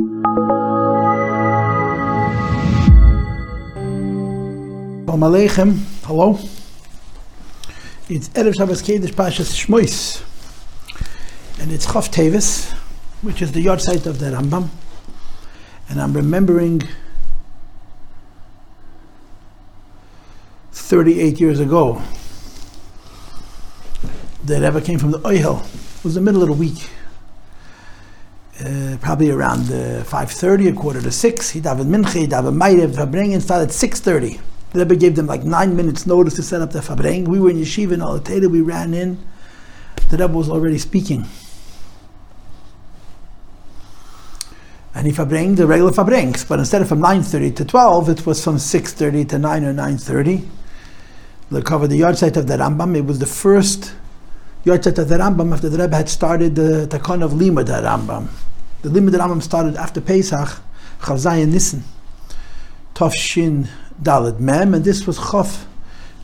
Shalom Aleichem. Hello. It's Erev Shabbos Kedesh Pashas Shmois. And it's Chof Tevis, which is the yard site of the Rambam. And I'm remembering 38 years ago, the Rebbe came from the Oihel. It was the middle of the week. Uh, probably around uh, 5.30, a quarter to 6. He davened mincha, he davened meirev, Fabrengen started at 6.30. The Rebbe gave them like nine minutes notice to set up the Fabreng. We were in yeshiva in Alateda, we ran in. The Rebbe was already speaking. And he Fabreng the regular Fabrengs, but instead of from 9.30 to 12, it was from 6.30 to 9 or 9.30. They covered the yard site of the Rambam. It was the first yard site of the Rambam after the Rebbe had started the Takon of Lima the Rambam. The the Rambam started after Pesach, Chavzayin Nissen, Tov Shin Dalet Mem, and this was Chof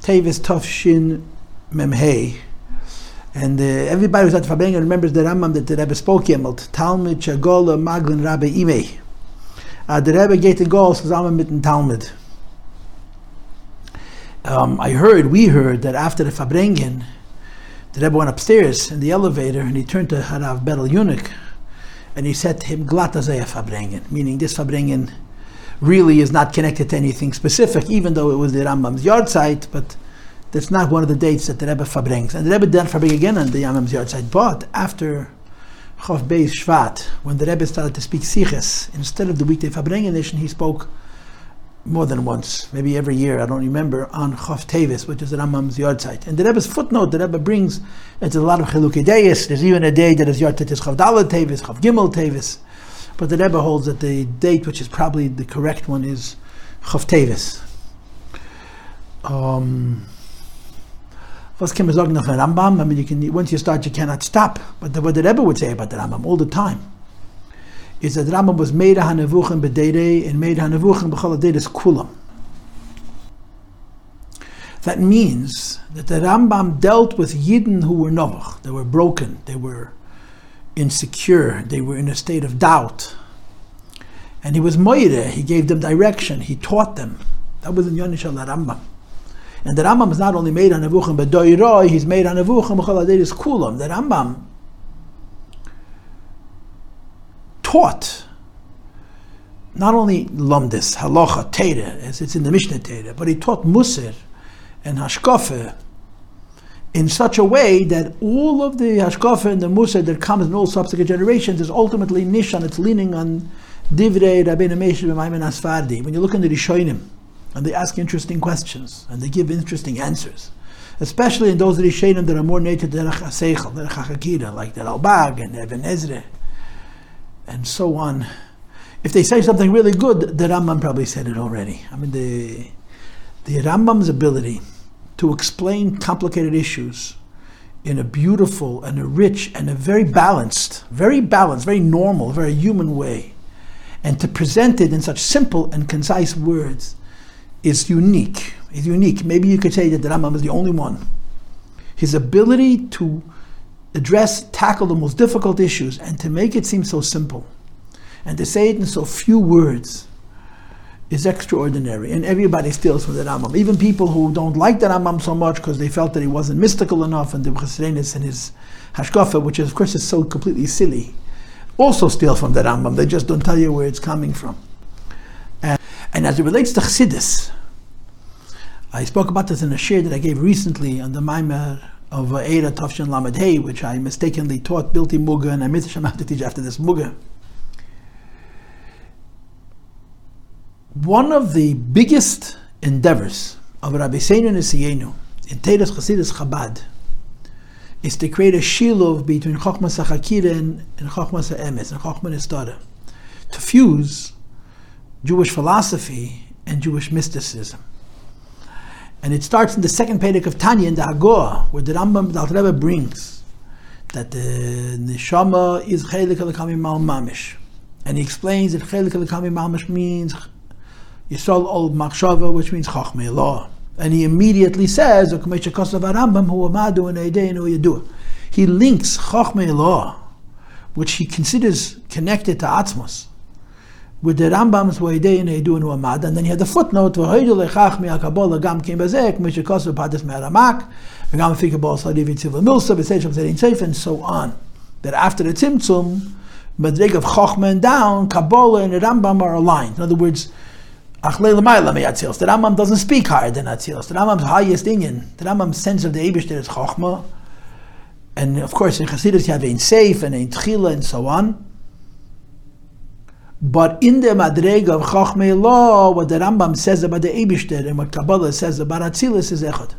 Tevis Tov Shin Mem Hey. And uh, everybody who's at Fabrengen remembers the Rambam that the Rebbe spoke yemelt. Talmud, Chagola, Maglin, Rabbi Imei. Uh, the Rebbe geht in Gol zusammen mit dem Talmud. Um, I heard, we heard, that after the Fabrengen, the Rebbe went upstairs in the elevator and he turned to Harav Betel Eunuch and he said to him, Glatt Fabrengen, meaning this Fabrengen really is not connected to anything specific, even though it was the Rambam's yard site, but that's not one of the dates that the Rebbe Fabrengs. And the Rebbe did Fabring again on the Rambam's yard site, but after Chof Beis Shvat, when the Rebbe started to speak Siches, instead of the weekday Fabrengen he spoke more than once, maybe every year, I don't remember, on Chof Tevis, which is the Rambam's yard site. And the Rebbe's footnote, the Rebbe brings, it's a lot of Chilukei Deis. There's even a day that is yard site is Chof Dalet Tevis, Chof Gimel Tevis. But the Rebbe holds that the date, which is probably the correct one, is Chof Tevis. Um, was can sagen nach Rambam? I mean, you can once you start, you cannot stop. But the, what the Rebbe would say about the Rambam all the time is that Rambam was made hanevuchim b'deidei and made hanevuchim b'chaladedes kulam. That means that the Rambam dealt with Yidden who were novach, they were broken, they were insecure, they were in a state of doubt. And he was moire, he gave them direction, he taught them. That was in Yonish al Rambam. And the Rambam is not only made on Nevuchim, but doiroi, he's made on Nevuchim, is kulam. The Rambam taught not only lumdis, halacha, teira, as it's in the Mishnah teira, but he taught musir and hashkafe in such a way that all of the hashkafa and the musar that comes in all subsequent generations is ultimately nishan. It's leaning on divrei Rabbeinu Meisher Maimon Asfardi. When you look in the Rishonim, and they ask interesting questions and they give interesting answers, especially in those Rishonim that are more native to Derech HaSeichel, Derech like the Ralbag and Even Ezra, and so on. If they say something really good, the Rambam probably said it already. I mean, the the Rambam's ability to explain complicated issues in a beautiful and a rich and a very balanced, very balanced, very normal, very human way, and to present it in such simple and concise words is unique. Is unique. Maybe you could say that the Rambam is the only one. His ability to address, tackle the most difficult issues, and to make it seem so simple, and to say it in so few words is extraordinary, and everybody steals from the Rambam. Even people who don't like the Rambam so much because they felt that he wasn't mystical enough, and the Chesrenis and his Hashkafa, which of course is so completely silly, also steal from the Rambam. They just don't tell you where it's coming from. And, and as it relates to Chassidus, I spoke about this in a share that I gave recently on the Maimer of uh, Eira Tavshin Lamed Hey, which I mistakenly taught Bilti Muga, and I missed to teach after this Muga. one of the biggest endeavors of Rabbi Seinu Nisiyenu in Teres Chasidus Chabad is to create a shilov between Chochmas HaChakira and, and Chochmas and Chochmas Nistara, to fuse Jewish philosophy and Jewish mysticism. And it starts in the second Perek of Tanya in the Agor, where the Rambam, the Rebbe brings that the Neshama is Chelik Al-Kami Mal Mamish. And he explains that Chelik Al-Kami Mamish means Yisrael Ol Machshava, which means Chachmei Law. And he immediately says, He links Chachmei Law, which he considers connected to Atzmos, with the Rambam's Waidei and Eidu and Uamad, and then you had the footnote, V'hoidu lechach mi'akabola gam kim bezek, mishikosu padas me'aramak, v'gam fikabol sadiv yitziv l'milsa, v'seicham zerin seif, and so on. That after the Tzimtzum, Madrig of Chochma down, Kabbalah and the Rambam are aligned. In other words, Achlei l'mayla me'atzilos. The Rambam doesn't speak higher than Atzilos. The Rambam's highest Inyan. The Rambam's sense of the Eibush is Chochma. And of course, in Chassidus you have Ein Seif and Ein Tchila and so on. But in the Madreg of Chachmei Law, what the Rambam says about the Eibishter and what Kabbalah says about Atzilus is Echad.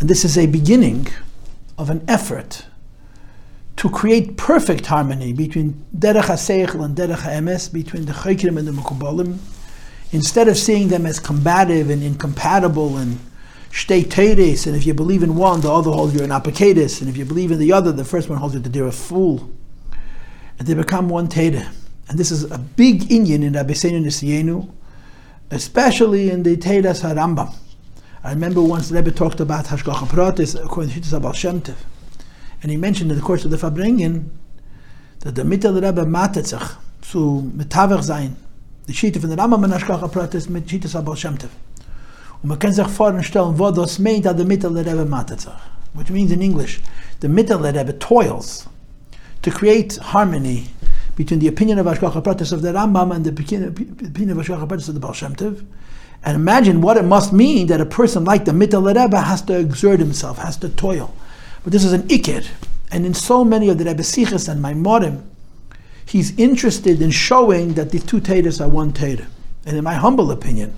And this is a beginning of an effort to create perfect harmony between Derech HaSeichel and Derech HaEmes, between the Chaykirim and the Mekubalim, instead of seeing them as combative and incompatible and shtei teres, and if you believe in one, the other holds you an apakatis, and if you believe in the other, the first one holds you that they're a fool. And they become one tere. And this is a big Indian in Rabbi Seinu especially in the Teras HaRambam. I remember once Rebbe talked about Hashgacha Pratis according to Shittas Abal Shem Tev. And he mentioned in the course of the Fabringen that the Mittel Rebbe matetzach zu metavach sein, die Schiete von der Rambam und Hashgacha Pratis mit Shittas Abal Shem Tev. Und man kann sich vorstellen, wo das meint, der Mittel Rebbe matetzach. Which means in English, the Mittel Rebbe toils to create harmony between the opinion of Ashgacha Pratis of the Rambam and the opinion of Ashgacha Pratis of the Baal Shem. And imagine what it must mean that a person like the Mittel Rebbe has to exert himself, has to toil. But this is an ikir. And in so many of the Rebbe Sichas and Maimorim, he's interested in showing that these two Teiras are one Teira. And in my humble opinion,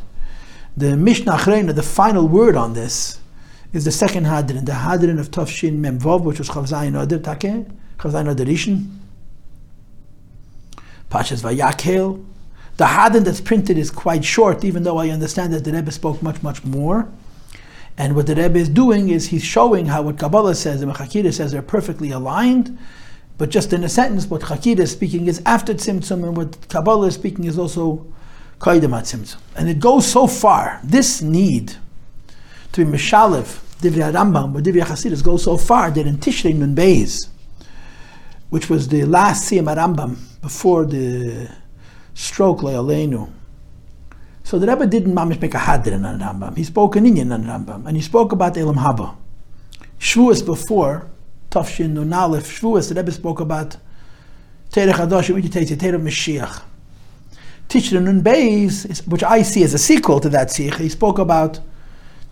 the Mishnah Achrena, the final word on this, is the second Hadrin, the Hadrin of Tafshin Memvov, which was Chavzayin Oder Take, Chavzayin Oder Rishon. Pashas Vayakel. The Hadin that's printed is quite short, even though I understand that the Rebbe spoke much, much more. And what the Rebbe is doing is he's showing how what Kabbalah says and what Chakira says are perfectly aligned, but just in a sentence, what Chakira is speaking is after Tzimtzum, and what Kabbalah is speaking is also Kaidam Tzimtzum. And it goes so far, this need to be Mishalev, Divrei Rambam, or Divrei Hasidus goes so far that in Tishrei Nun which was the last Siyam Rambam before the stroke Le'aleinu. So the Rebbe didn't mamish make a hadrin on Rambam. He spoke an Indian on Rambam, and he spoke about Elam Haba. Shavuos before, Tafshin Nun Aleph, the Rebbe spoke about Terech Hadosh, the Terech Mashiach. Tishrei Nun Beis, which I see as a sequel to that Sikh, he spoke about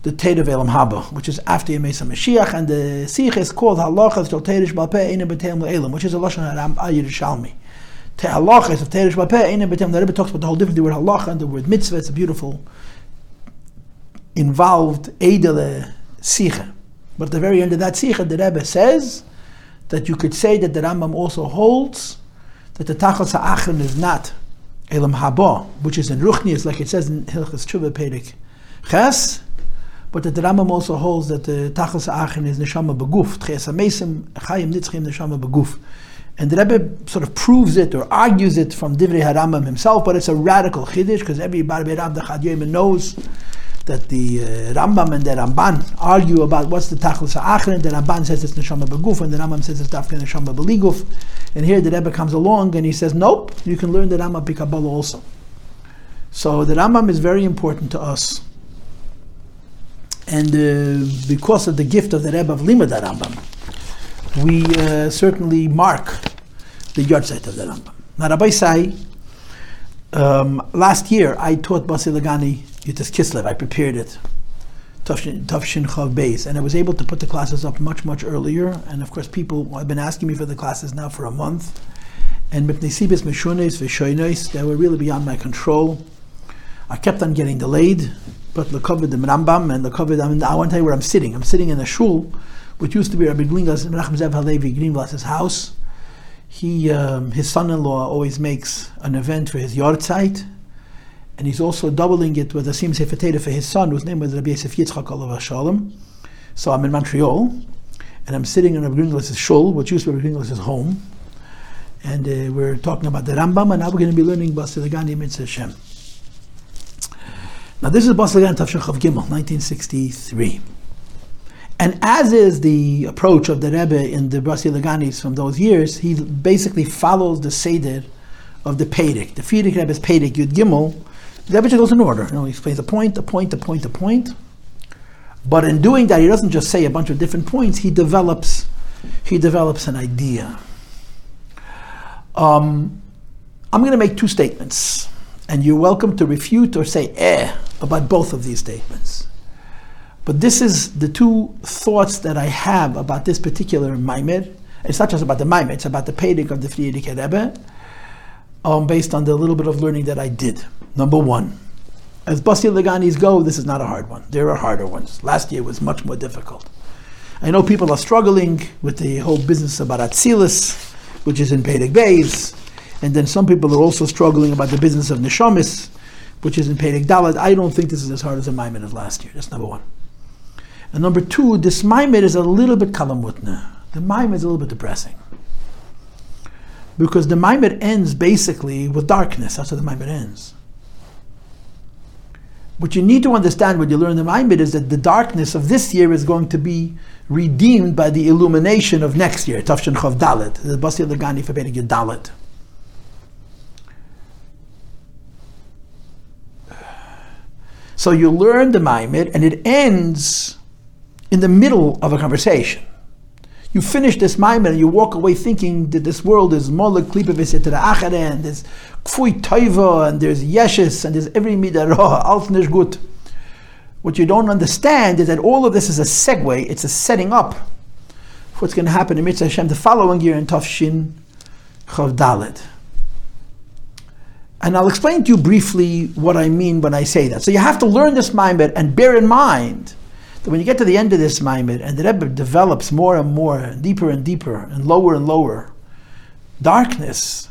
the Tate of Elam Haba, which is after Yemesa Mashiach, and the Sikh is called Halachas Shal Teirish Balpeh Eina B'Teim Le'elam, which is a Lashon Haram Yerushalmi. Te Halachas of Teirish Balpeh Eina B'Teim, the Rebbe talks about the whole difference, the word Halacha and the word Mitzvah, it's a beautiful, involved Eidele Sikh. But at the very end of that Sikh, the Rebbe says that you could say that the Rambam also holds that the Tachas Ha'achron is not Elam Haba, which is in Ruchnius, like it says in Hilchas Tshuva Perik Ches, but that the Rambam also holds that the Tachas Achin is Neshama Beguf, Tches HaMesim, Chayim Nitzchim Neshama Beguf. And the Rebbe sort of proves it or argues it from Divrei HaRambam himself, but it's a radical Chiddush, because every Barbe Rav Dachad knows that the uh, Rambam and the Ramban argue about what's the Tachlis HaAchrin, the Ramban says it's Neshama Beguf, and the Rambam says it's Dafka Neshama Beliguf. And here the Rebbe comes along and he says, nope, you can learn the Rambam Pikabala also. So the Rambam is very important to us and uh, because of the gift of the Rebbe of Limud Rambam, we uh, certainly mark the yahrzeit of the Rambam. Now, Rabbi Sai, um, last year I taught Basi Lagani Yutas Kislev. I prepared it, Tafshin Chav Beis, and I was able to put the classes up much, much earlier. And of course, people have been asking me for the classes now for a month. And Mipnesibis Meshunes Vishoines, they were really beyond my control. I kept on getting delayed but the covered the Rambam and the covered. I, mean, I want to tell you where I'm sitting. I'm sitting in a shul, which used to be Rabbi Greenglass Menachem Zev Halevi Greenglass's house. He, um, his son-in-law, always makes an event for his yahrzeit, and he's also doubling it with a Sim Sefer for his son, whose name was Rabbi Yosef Yitzchak Shalom. So I'm in Montreal, and I'm sitting in Rabbi Greenglass' shul, which used to be Rabbi Greenglass' home, and uh, we're talking about the Rambam, and now we're going to be learning Basilagani Mitzvah. Now this is Baslagan Tafshin Chav Gimel, 1963. And as is the approach of the Rebbe in the Brasi Laganis from those years, he basically follows the Seder of the Pedic. The Frierdiker Rebbe's Pedic Yud Gimel, the Rebbe goes in order. You know, he explains a point, a point, a point, a point. But in doing that, he doesn't just say a bunch of different points. He develops, he develops an idea. Um, I'm going to make two statements, and you're welcome to refute or say eh about both of these statements. But this is the two thoughts that I have about this particular Maimed. It's not just about the Maimed, it's about the Pedic of the Frierdiker Rebbe, um, based on the little bit of learning that I did. Number one, as Basi Leganis go, this is not a hard one. There are harder ones. Last year was much more difficult. I know people are struggling with the whole business about Atzilis, which is in Pedic Bays, and then some people are also struggling about the business of Neshamis, which is in Pedic Dalet. I don't think this is as hard as the Maimed of last year. That's number one. And number two, this Maimed is a little bit kalamutna. The Maimed is a little bit depressing. Because the Maimed ends basically with darkness. That's how the Maimed ends. What you need to understand when you learn the Maimed is that the darkness of this year is going to be redeemed by the illumination of next year, Tafshin Chav Dalet, the Basi Legani for Dalet. So you learn the Maimed and it ends in the middle of a conversation. You finish this Maimed and you walk away thinking that this world is Molek Klipavis to the Achere and there's Kfui Toiva and there's Yeshes and there's every Midarah, Alt Gut. What you don't understand is that all of this is a segue, it's a setting up for what's going to happen in Mitzvah Hashem the following year in Tafshin Chav Dalet. And I'll explain to you briefly what I mean when I say that. So you have to learn this Maimed and bear in mind when you get to the end of this Maimed and the Rebbe develops more and more, deeper and deeper, and lower and lower, darkness,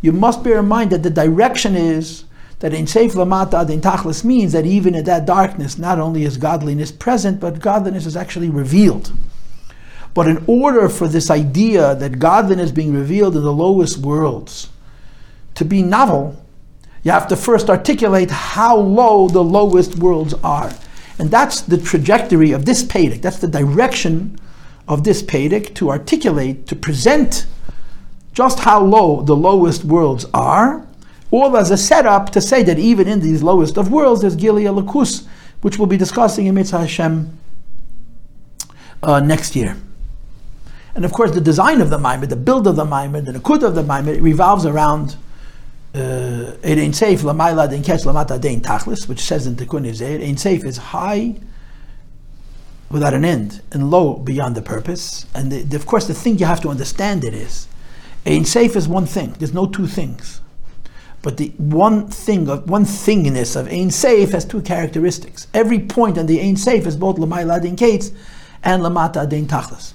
you must bear in mind that the direction is that in Seif Lamata Adin Tachlis means that even in that darkness, not only is godliness present, but godliness is actually revealed. But in order for this idea that godliness being revealed in the lowest worlds to be novel, you have to first articulate how low the lowest worlds are. And that's the trajectory of this Pedic. That's the direction of this Pedic to articulate, to present just how low the lowest worlds are, all as a setup to say that even in these lowest of worlds, there's Gilia Lakus, which we'll be discussing in Mitzvah Hashem uh, next year. And of course, the design of the Maimed, the build of the Maimed, the Nakud of the Maimed, revolves around Eh, er it ain't safe lamaila den catch lamata den tachlis, which says in Tikkun It ain't er, safe is high without an end and low beyond the purpose. And the, the, of course, the thing you have to understand it is, ain't safe is one thing. There's no two things. But the one thing of one thingness of Ein Safe has two characteristics. Every point on the Ein Safe is both Lamaila Adin Kates and Lamata Adin Tachlis.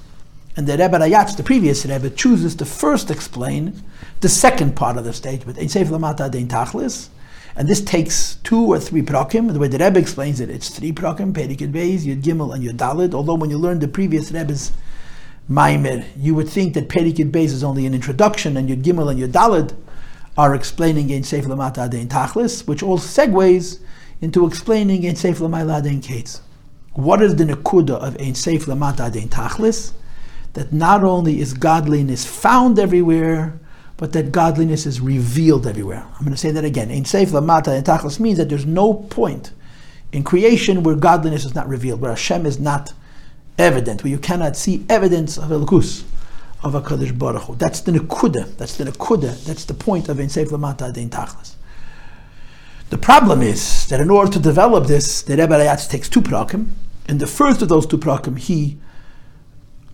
And the Rebbe Rayatz, the previous Rebbe, chooses to first explain the second part of the statement, Ein Seif Lamata Dein Tachlis, and this takes two or three prakim. The way the Rebbe explains it, it's three prakim, Perik Yud Beis, Yud Gimel, and Yud Dalid. Although when you learn the previous Rebbe's Maimer, you would think that Perik Yud Beis is only an introduction, and Yud Gimel and Yud Dalid are explaining Ein Seif Lamata Dein Tachlis, which all segues into explaining Ein Seif Lamayla Dein Kates. What is the nekuda of Ein Seif Lamata Dein Tachlis? That not only is godliness found everywhere, but that godliness is revealed everywhere. I'm going to say that again. Ein Seif Lamata and Tachlis means that there's no point in creation where godliness is not revealed, where Hashem is not evident, where you cannot see evidence of Elokus, of a Kaddish Baruch Hu. That's the Nekuda, that's the Nekuda, that's the point of Ein Seif Lamata and Tachlis. The problem is that in order to develop this, the Rebbe Rayatz takes two prakim. In the first of those two prakim, he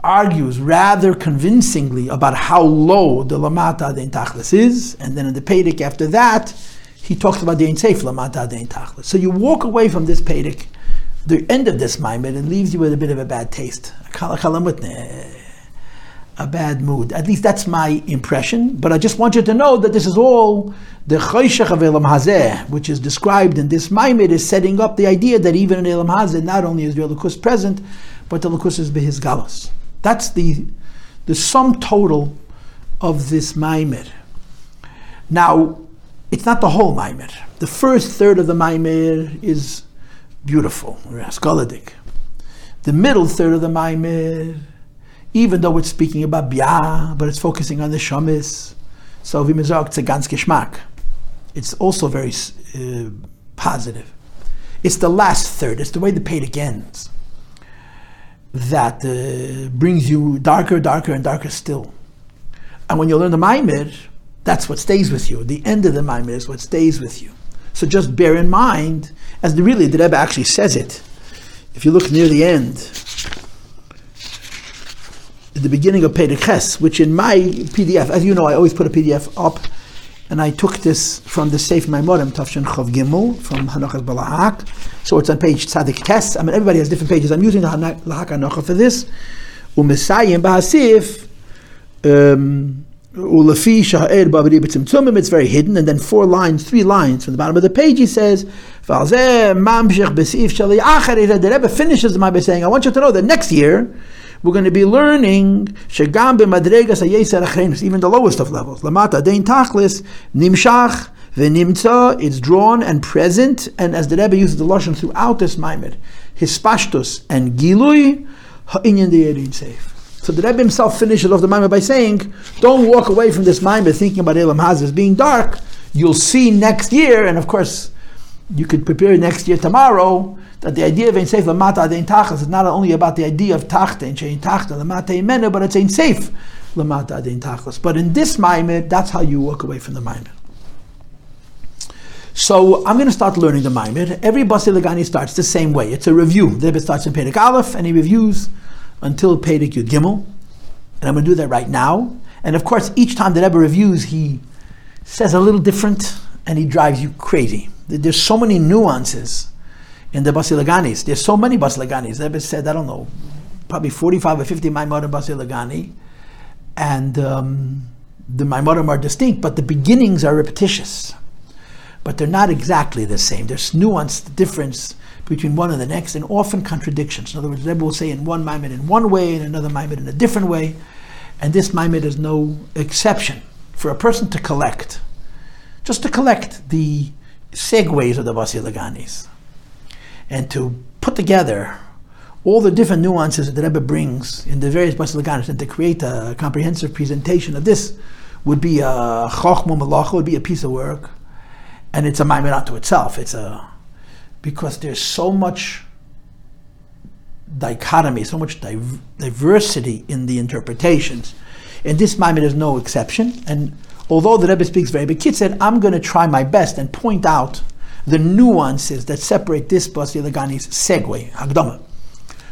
argues rather convincingly about how low the Lamata Dein Tachlis is, and then in the Pedic after that, he talks about the Seif Lamata Dein Tachlis. So you walk away from this Pedic, the end of this Maimed, and leaves you with a bit of a bad taste. A bad mood. At least that's my impression. But I just want you to know that this is all the Chayshach of Elam Hazeh, which is described in this Maimed, is setting up the idea that even in Elam Hazeh, not only is the Lukus present, but the Lukus is Behis Galus. That's the, the sum total of this Maimer. Now, it's not the whole Maimer. The first third of the Maimer is beautiful, Raskaladik. The middle third of the Maimer, even though it's speaking about Bia, but it's focusing on the Shamis, So wie it's a ganz Geschmack. It's also very uh, positive. It's the last third. It's the way the Pedic ends that uh, brings you darker, darker, and darker still. And when you learn the Maimir, that's what stays with you. The end of the Maimir is what stays with you. So just bear in mind, as the really the Rebbe actually says it. If you look near the end, the beginning of Pedic which in my PDF, as you know, I always put a PDF up and I took this from the Seif Maimorim, Tafshin Chav Gimel, from Hanachas Balahak. So it's on page Tzadik Tes. I mean, everybody has different pages. I'm using the Lahak Hanocha for this. Umesayim Bahasif, um, it's very hidden. And then four lines, three lines from the bottom of the page, he says, the Rebbe finishes the by saying, I want you to know that next year, we're going to be learning shegam b'madregas hayeser achrenus, even the lowest of levels. Lamata dein tachlis nimshach v'nimtza. It's drawn and present, and as the Rebbe uses the lashon throughout this maimed, hispashtus and gilui ha'inyan de'erin safe. So the Rebbe himself finishes off the Maimed by saying, don't walk away from this Maimed thinking about Elam Hazes being dark. You'll see next year, and of course, you could prepare next year tomorrow that the idea of Ein Seif Lamata Adein Tachas is not only about the idea of Tachta and Shein Tachta Lamata Imenu, but it's Ein Seif Lamata Adein Tachas. But in this Maimed, that's how you walk away from the Maimed. So I'm going to start learning the Maimed. Every Basi Lagani starts the same way. It's a review. The Rebbe starts in Perek Aleph and he reviews until Perek Yud Gimel. And I'm going to do that right now. And of course, each time the Rebbe reviews, he says a little different and he drives you crazy. There's so many nuances in the Basilaganis. There's so many Basilaganis. Rebbe said, I don't know, probably 45 or 50 Maimorim Basilagani. And um, the Maimorim are distinct, but the beginnings are repetitious. But they're not exactly the same. There's nuanced difference between one and the next, and often contradictions. In other words, Rebbe will say in one Maimon in one way, and another Maimon in a different way. And this Maimon is no exception. For a person to collect, just to collect the segues of the Basilaganis, and to put together all the different nuances that the Rebbe brings in the various Basilaganis and to create a comprehensive presentation of this would be a chokhmah malacha, would be a piece of work. And it's a maimer to itself. It's a, because there's so much dichotomy, so much div- diversity in the interpretations. And this maimer is no exception. And although the Rebbe speaks very big, said, I'm going to try my best and point out the nuances that separate this Basilagani's segue, Hagdama,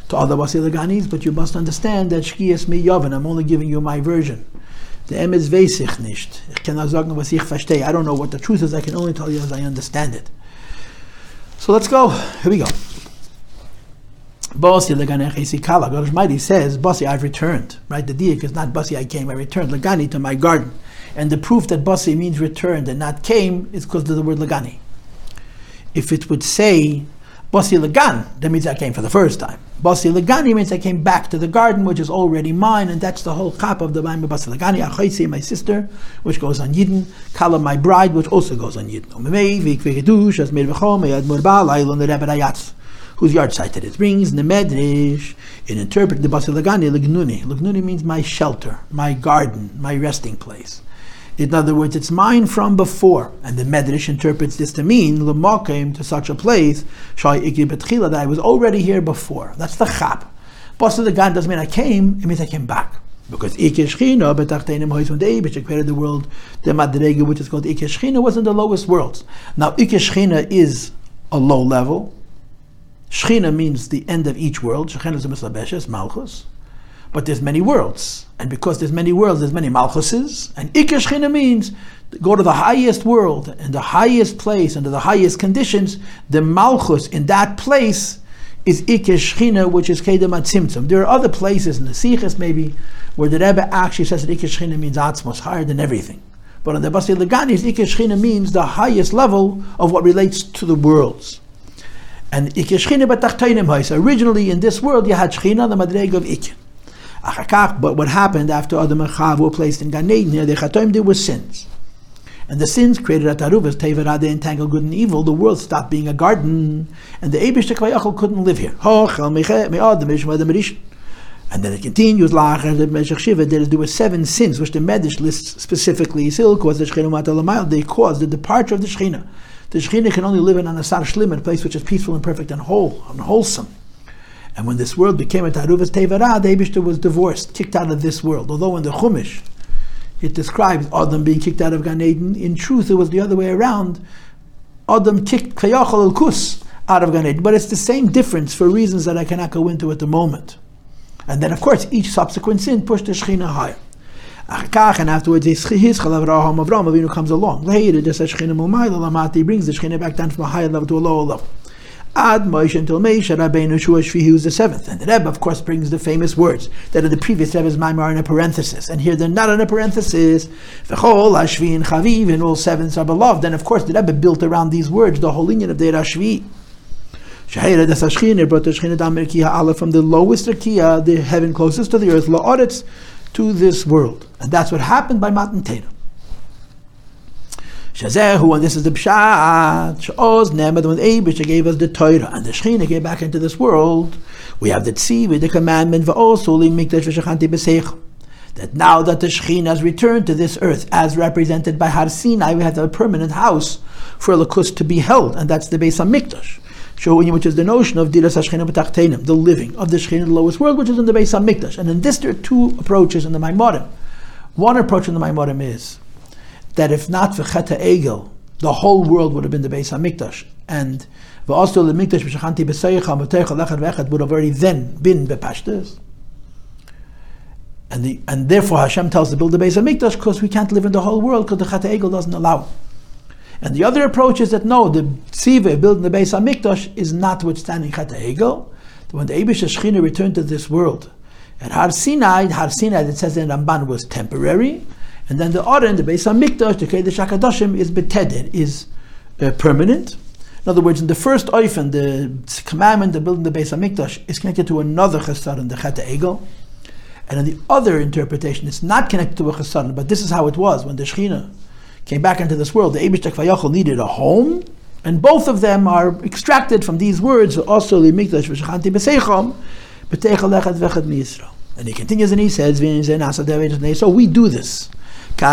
to other Basilaganis, but you must understand that Shkiyas mi Yovan, I'm only giving you my version. The Emes weiß ich nicht. Ich kann sagen, was ich verstehe. I don't know what the truth is, I can only tell you as I understand it. So let's go. Here we go. Basi legane chesi kala. God Almighty says, Basi, I've returned. Right? The diak is not Basi, I came, I returned. Legani to my garden. And the proof that Basi means returned and not came is because of the word Legani if it would say Basi Lagan, that means I came for the first time. Basi Lagani means I came back to the garden, which is already mine, and that's the whole chap of the Maimah Basi Lagani. Achaisi, my sister, which goes on Yidden. Kala, my bride, which also goes on Yidden. Umm whose yard site it is. Brings the Medrash, in interpret the Basi Lagani, Lignuni. Lignuni means my shelter, my garden, my resting place. In other words, it's mine from before. And the Medrash interprets this to mean, came to such a place, Shai Ikri Betchila, that I was already here before. That's the chap. Basa the God doesn't mean I came, it means I came back. Because Ikeshchina, betachtenim the Abish created the world, the Madrega, which is called Ikeshchina, was in the lowest worlds. Now, Ikeshchina is a low level. Shchina means the end of each world. Shechina is a mislabeshes, Malchus. But there's many worlds. And because there's many worlds, there's many malchuses. And Ikeshchina means go to the highest world and the highest place under the highest conditions. The malchus in that place is Ikeshchina, which is Kedem Tzimtzum. There are other places in the Sikhs maybe where the Rebbe actually says that Ikeshchina means Atzmos, higher than everything. But on the Basi Laganis, Ikeshchina means the highest level of what relates to the worlds. And Ikeshchina Batachtoinim Originally in this world you had Shchina, the Madreg of Ikin. But what happened after Adam and Chav were placed in Gan Eden, the Chatoim there were sins. And the sins created at Aruvas, Teverah, they entangled good and evil. The world stopped being a garden, and the Abish couldn't live here. And then it continues, there, were seven sins, which the Medrash lists specifically. They caused the departure of the Shechina. The Shechina can only live in an Asar Shlim, a place which is peaceful and perfect and whole, and wholesome. And when this world became a Taruvas Tevara, the Abishter was divorced, kicked out of this world. Although in the Chumash, it describes Adam being kicked out of Gan Eden, in truth it was the other way around. Adam kicked Kayachal al Kus out of Gan Eden. But it's the same difference for reasons that I cannot go into at the moment. And then, of course, each subsequent sin pushed the Shechina higher. And afterwards, his Chalav Avraham Avinu comes along. Later, the Shechina Mumayla Lamati brings the Shechina back down from a higher level to a lower level. Ad Moshe until Moshe Rabbeinu Shuashvi, who's the seventh. And the Rebbe, of course, brings the famous words that in the previous Rebbe's Maimar are in a parenthesis. And here they're not in a parenthesis. V'chol and Chaviv, and all sevens are beloved. And of course, the Rebbe built around these words the whole union of the Allah from the lowest Rakia, the heaven closest to the earth, La'aretz, to this world. And that's what happened by Matan Teda. Shazehu, and this is the Pshat, Sha'oz Nemad, when Abish gave us the Torah, and the Shechina came back into this world, we have the Tzivi, the commandment, Va'osu, Li Mikdash V'Shachanti B'Seich, that now that the Shechina has returned to this earth, as represented by Har Sinai, we have a permanent house for Lakus to be held, and that's the Beis HaMikdash Showing which is the notion of Diras Hashchina B'Tachtenim, the living of the Shechina, the lowest world, which is in the base Beis HaMikdash. And in this, there are two approaches in the Maimorim. One approach in the Maimorim is that if not for Cheta Egel, the whole world would have been the Beis HaMikdash, and also the Mikdash B'Shachanti B'Seicha B'Teicha Lechad V'Echad would have already then been Bepashtas. And, the, and therefore Hashem tells to build the Beis HaMikdash because we can't live in the whole world because the Cheta Egel doesn't allow. And the other approach is that no, the tziva building the Beis Hamikdash is not notwithstanding Chet Egel. When the Abish Shechina returned to this world, at Har Sinai, Har Sinai it says in Ramban was temporary, and then the in the Beis Hamikdash, the Kedesh Hakadoshim is beteded, is uh, permanent. In other words, in the first oifen, the commandment of building the Beis Hamikdash is connected to another chesed the Chet Egel. And in the other interpretation, it's not connected to a chesed, but this is how it was when the Shechina came back into this world, the Abishtak Vayachol needed a home, and both of them are extracted from these words, also the Mikdash v'shachanti b'seichom, b'teichel echad v'echad mi'yisrael. And he continues and he says, so we do this. Since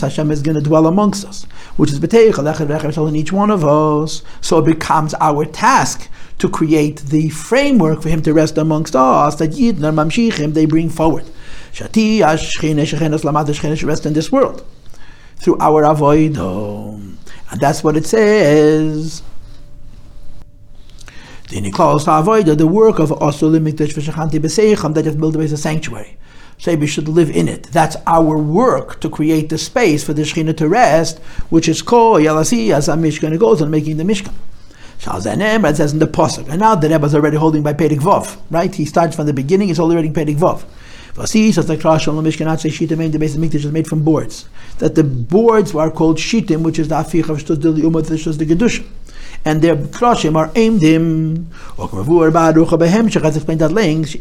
Hashem is going to dwell amongst us, which is in each one of us, so it becomes our task to create the framework for Him to rest amongst us that Yidna Mamshichim they bring forward. Shati Ashchine Shechenes Lamad Shechenes rest in this world through our avoidom, and that's what it says. Then he calls the work of Osul Mikdash V'Shachanti B'Seicham that have built a sanctuary. Say we should live in it. That's our work to create the space for the Shekhinah to rest, which is called Yalasi as a Mishkan It goes on making the Mishkan. It says in the Pasuk. And now the Rebbe is already holding by Pedig Vov, right? He starts from the beginning, he's already reading Pedig Vov. Vasi says like Rosh Hashanah Mishkan say Shitim the base of Mikdash is made from boards. That the boards are called Shitim, which is the Afich of Shtuz Dili Umot Shtuz the Gedusha. And their kloshim are aimed Shech has explained that length.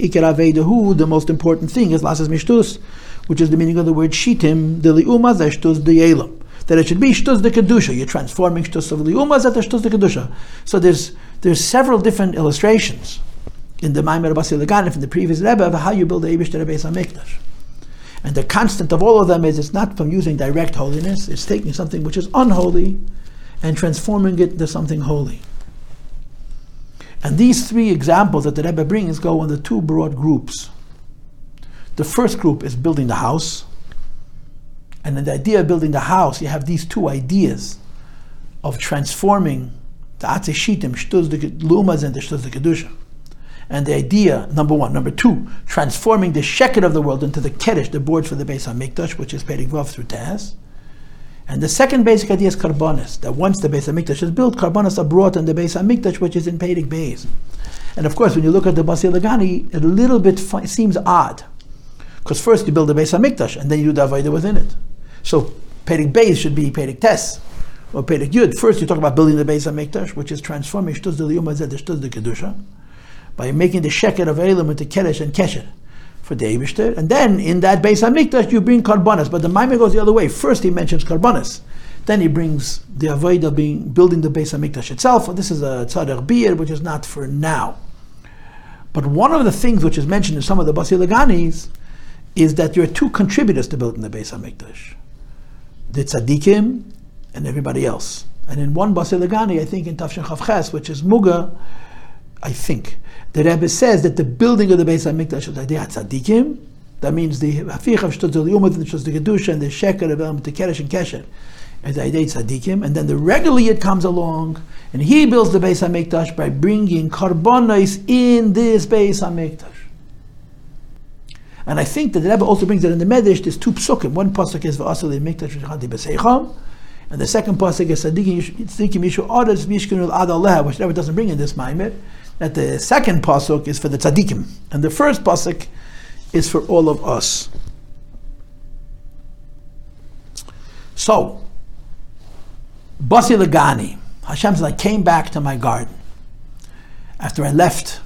The most important thing is Lasas Mishtus, which is the meaning of the word Shitim, Dili Umah Shtuz the Elam that it should be Shtuz the Kedusha. You're transforming Shtuz of Liuma that Shtuz the Kedusha. So there's there's several different illustrations in the Maimer Basi Leganif in the previous Rebbe of how you build the Eibush Rebbe Mikdash. And the constant of all of them is it's not from using direct holiness, it's taking something which is unholy and transforming it into something holy. And these three examples that the Rebbe brings go into two broad groups. The first group is building the house. And in the idea of building the house, you have these two ideas of transforming the Atzeshitim, Shtuz the Lumas and the Shtuz the Kedusha. And the idea, number one. Number two, transforming the Sheket of the world into the Kedish, the boards for the Beis HaMikdash, which is Pedig Vav through Taz. And the second basic idea is Karbonis, that once the Beis HaMikdash is built, Karbonis are brought in the Beis HaMikdash, which is in Pedig Beis. And of course, when you look at the Basi Legani, it a little bit fi- seems odd. Because first you build the Beis HaMikdash, and then you do the within it. So Pedig Beis should be Pedig Tes, or Pedig Yud. First you talk about building the Beis HaMikdash, which is transforming Shtuz de Liyum de Kedusha by making the sheker of Elam into Kedesh and Kesher for the Eibishter. And then in that Beis HaMikdash you bring Karbonas. But the Maimon goes the other way. First he mentions Karbonas. Then he brings the Avodah being building the Beis HaMikdash itself. this is a Tzadar Bir, which is not for now. But one of the things which is mentioned in some of the Basi Laganis is that there are two contributors to building the Beis HaMikdash. The tzaddikim and everybody else. And in one Basi Lagani, I think in Tafshin Chavches, which is Muga, I think, the Rebbe says that the building of the Beis HaMikdash is the tzaddikim, that means the Hafich of Shtutz Yomad, the Shtutz Kedusha, and the Sheker of the Keresh and Kesher, and the Aidei Tzadikim, and then the Regaliot comes along, and he builds the Beis Hamikdash by bringing karbonis in this Beis Hamikdash. And I think that the Rebbe also brings that in the Medrash, there's two psukim. One pasuk is v'asal mikdash v'chadi b'seicham, and the second pasuk is tzadikim yishu odas mishkan ad which the Rebbe doesn't bring in this maimer. That the second pasuk is for the tzadikim, and the first pasuk is for all of us. So, Basi Lagani, Hashem says, I came back to my garden after I left.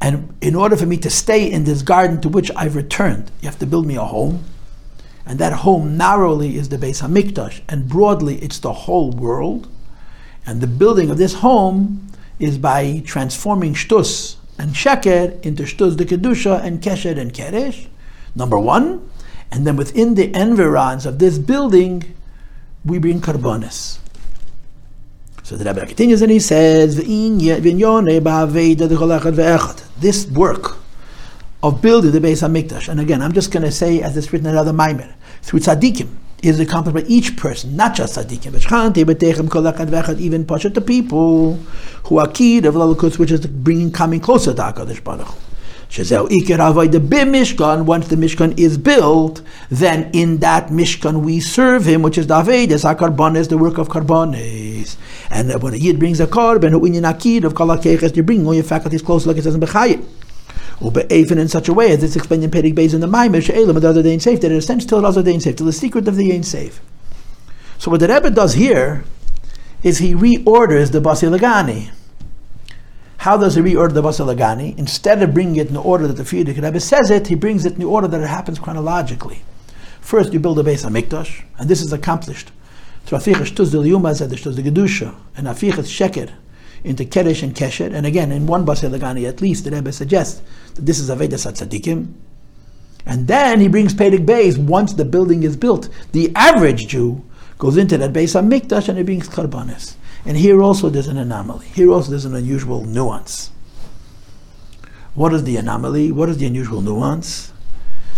And in order for me to stay in this garden to which I've returned, you have to build me a home. And that home narrowly is the Beis Hamikdash, and broadly it's the whole world. And the building of this home is by transforming shtus and sheker into shtus de kedusha and kesher and keresh. Number one, and then within the environs of this building, we bring karbonis. So the Rebbe continues and he says, This work of building the Beis HaMikdash, and again, I'm just going to say, as it's written in another Maimer, through tzaddikim, is accomplished by each person, not just tzaddikim. Even pashat the people who are key of Lalakus, which is bringing coming closer to Hakadosh Baruch Hu. Shezeu Iker Avoida Mishkan. Once the Mishkan is built, then in that Mishkan we serve him, which is the Avedas, is the work of Karbones. And when a Yid brings a Karban, in Akid of Kalakeches, you're bringing all your faculties close, like it says in Bechayit. Even in such a way as it's explained in Pedig Beis in the Maimer, She'elam, the other day in safe, that it ascends till the day in safe, till the secret of the Ain safe. So what the Rebbe does here is he reorders the Basi Lagani. How does he reorder the Basalagani? Instead of bringing it in the order that the Frierdiker Rebbe says it, he brings it in the order that it happens chronologically. First, you build a base on Mikdash, and this is accomplished through Afichas Tuz del Yuma Tuz de Gedusha, and Afichas Sheker into Keresh and Kesher. And again, in one Basalagani at least, the Rebbe suggests that this is Avedas Tzadikim. And then he brings Pedig Beis once the building is built. The average Jew goes into that base Hamikdash and he brings Karbanis. And here also there's an anomaly. Here also there's an unusual nuance. What is the anomaly? What is the unusual nuance?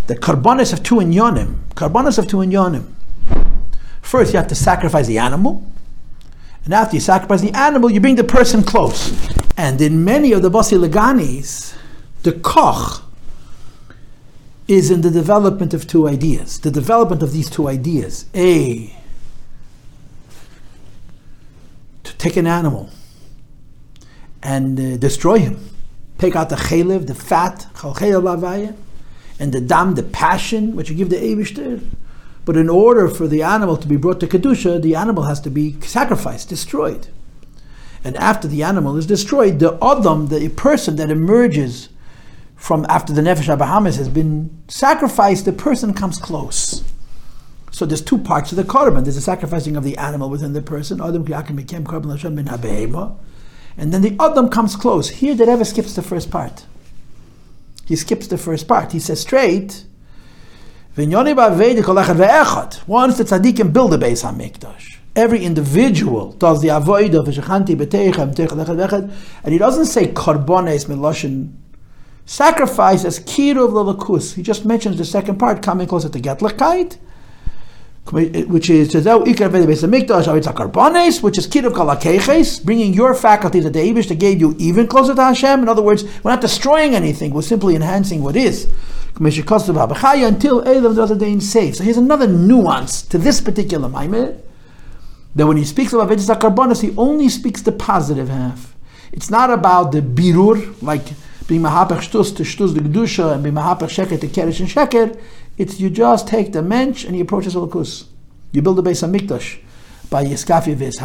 The karbonis of two inyonim. Karbonis of two inyonim. First, you have to sacrifice the animal. And after you sacrifice the animal, you bring the person close. And in many of the Basi Laganis, the koch is in the development of two ideas. The development of these two ideas. A, to take an animal and uh, destroy him. Take out the chalev, the fat, and the dam, the passion, which you give the Eivishter. But in order for the animal to be brought to Kedusha, the animal has to be sacrificed, destroyed. And after the animal is destroyed, the Adam, the person that emerges from after the Nefesh Abahamis has been sacrificed, the person comes close. So there's two parts of the korban. There's the sacrificing of the animal within the person. And then the Adam comes close. Here the Rebbe skips the first part. He skips the first part. He says straight, once the tzaddikim build a Beis HaMikdash, every individual does the avoid of Shechanti B'teichem and he doesn't say korbanes meloshin sacrifice as kiruv lelakus. He just mentions the second part coming closer to Getlachkeit which is Tezeu Ikar Beis Hamikdash Avitz Karbanes, which is Kiruv Kalakeches, bringing your faculties that the that gave you even closer to Hashem. In other words, we're not destroying anything; we're simply enhancing what is. Until Elam the other day in safe. So here's another nuance to this particular Maimed. That when he speaks about Avitz Karbanes, he only speaks the positive half. It's not about the birur, like being mahapach shtus to shtus the kedusha and being mahapach sheker to keresh and sheker. It's you just take the mensch and you approach the Zolakus. You build a base of Mikdash by Yeskafi Ves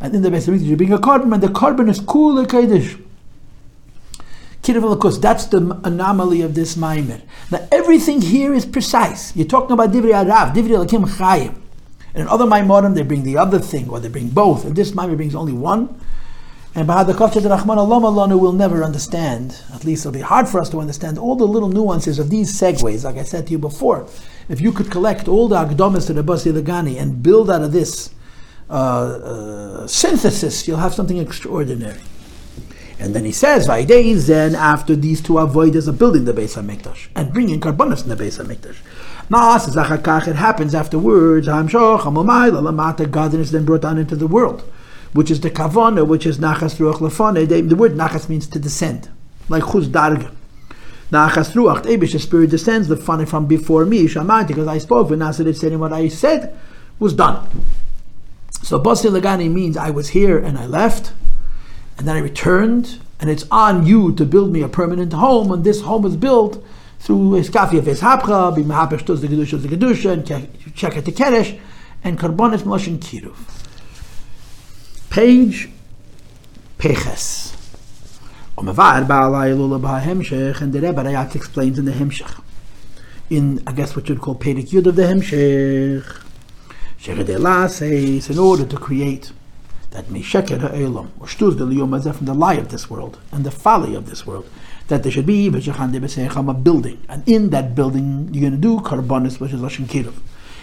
and in the base of Mikdash you bring a korban, and the korban is cool like Kidduv That's the anomaly of this Maimer. Now everything here is precise. You're talking about Divri Arav, Divri Lakim Chayim. And in other Maimorim, they bring the other thing, or they bring both. And this Maimer brings only one. And Bahadakafta Rahman Allah will never understand, at least it'll be hard for us to understand all the little nuances of these segues, like I said to you before. If you could collect all the Agdomas to the Basi Lagani and build out of this uh, uh, synthesis, you'll have something extraordinary. And then he says, Vaideis, then after these two avoiders are building the Beis HaMikdash and bringing Karbonis in the Beis HaMikdash. Nas, it happens afterwards, God is then brought down into the world which is the kavana, which is nachas ruach lefane. The word nachas means to descend, like chuz darga. Nachas ruach, the spirit descends the funny from before me, because I spoke, when Nasarit said, what I said was done. So Basi Lagani means I was here and I left, and then I returned, and it's on you to build me a permanent home, and this home is built through Eskafi of Eshapcha, Bimahapesh the Kedusha of the Kedusha, and check at the Keresh, and Karbonis Moshin Kiruv. Page Peches. And the Rebbe Rayatz explains in the Hemshech. In, I guess, what you'd call Pedik Yud of the Hemshech. says, in order to create that Mesheker Ha'elam, or Shtuz de from the lie of this world, and the folly of this world, that there should be a building. And in that building, you're going to do Karbonis, which is Lashon Kiruv.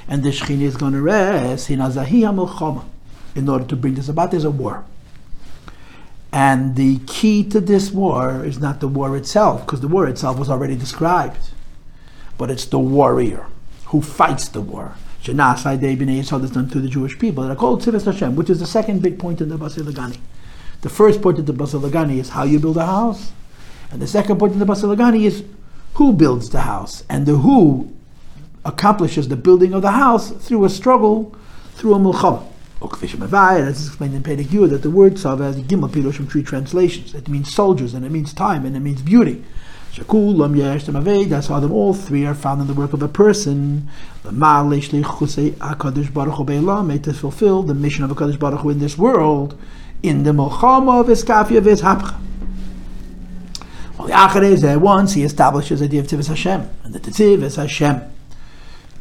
And the Shechina is going to rest in Azahi in order to bring this about. There's a war. And the key to this war is not the war itself, because the war itself was already described, but it's the warrior who fights the war. Shenasai De B'nai Yisrael is done to the Jewish people that are called Tzivas Hashem, which is the second big point in the Basi Lagani. The first point in the Basi Lagani is how you build a house, and the second point in the Basi Lagani is who builds the house, and the who accomplishes the building of the house through a struggle, through a mulcham. As explained in Pedig that the word Sav has Gimel Pirush from three translations. It means soldiers, and it means time, and it means beauty. Shakulam Yesh That's how them all three are found in the work of a person. The Akadosh Baruch to fulfill the mission of Akadosh Baruch Hu in this world, in the Melchama of Iskafia of Ishapcha. Well, the Achar is there once he establishes the idea of Hashem, and the Tiv is Hashem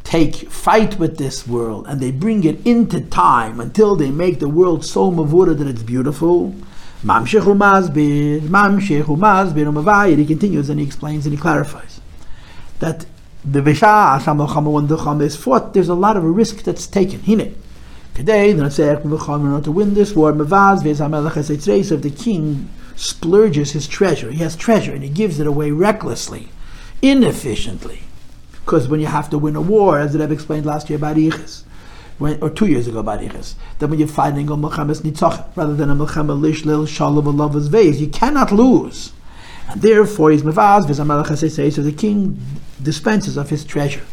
take fight with this world and they bring it into time until they make the world so mavura that it's beautiful. Mamshechu masbir, mamshechu masbir, he continues and he explains and he clarifies that the Visha Asham when the Chama is fought, there's a lot of risk that's taken. Hine. Today, the Natsech to win this war, Mavaz if the king splurges his treasure, he has treasure and he gives it away recklessly, inefficiently. Because when you have to win a war, as Rebbe explained last year about Ichis, when, or two years ago about that when you're fighting a Melchamas Nitzach, rather than a Melchama Lishlil Shalom Alavas Vez, you cannot lose. And therefore, he's Mavaz, Vizamalach so the king dispenses of his treasure.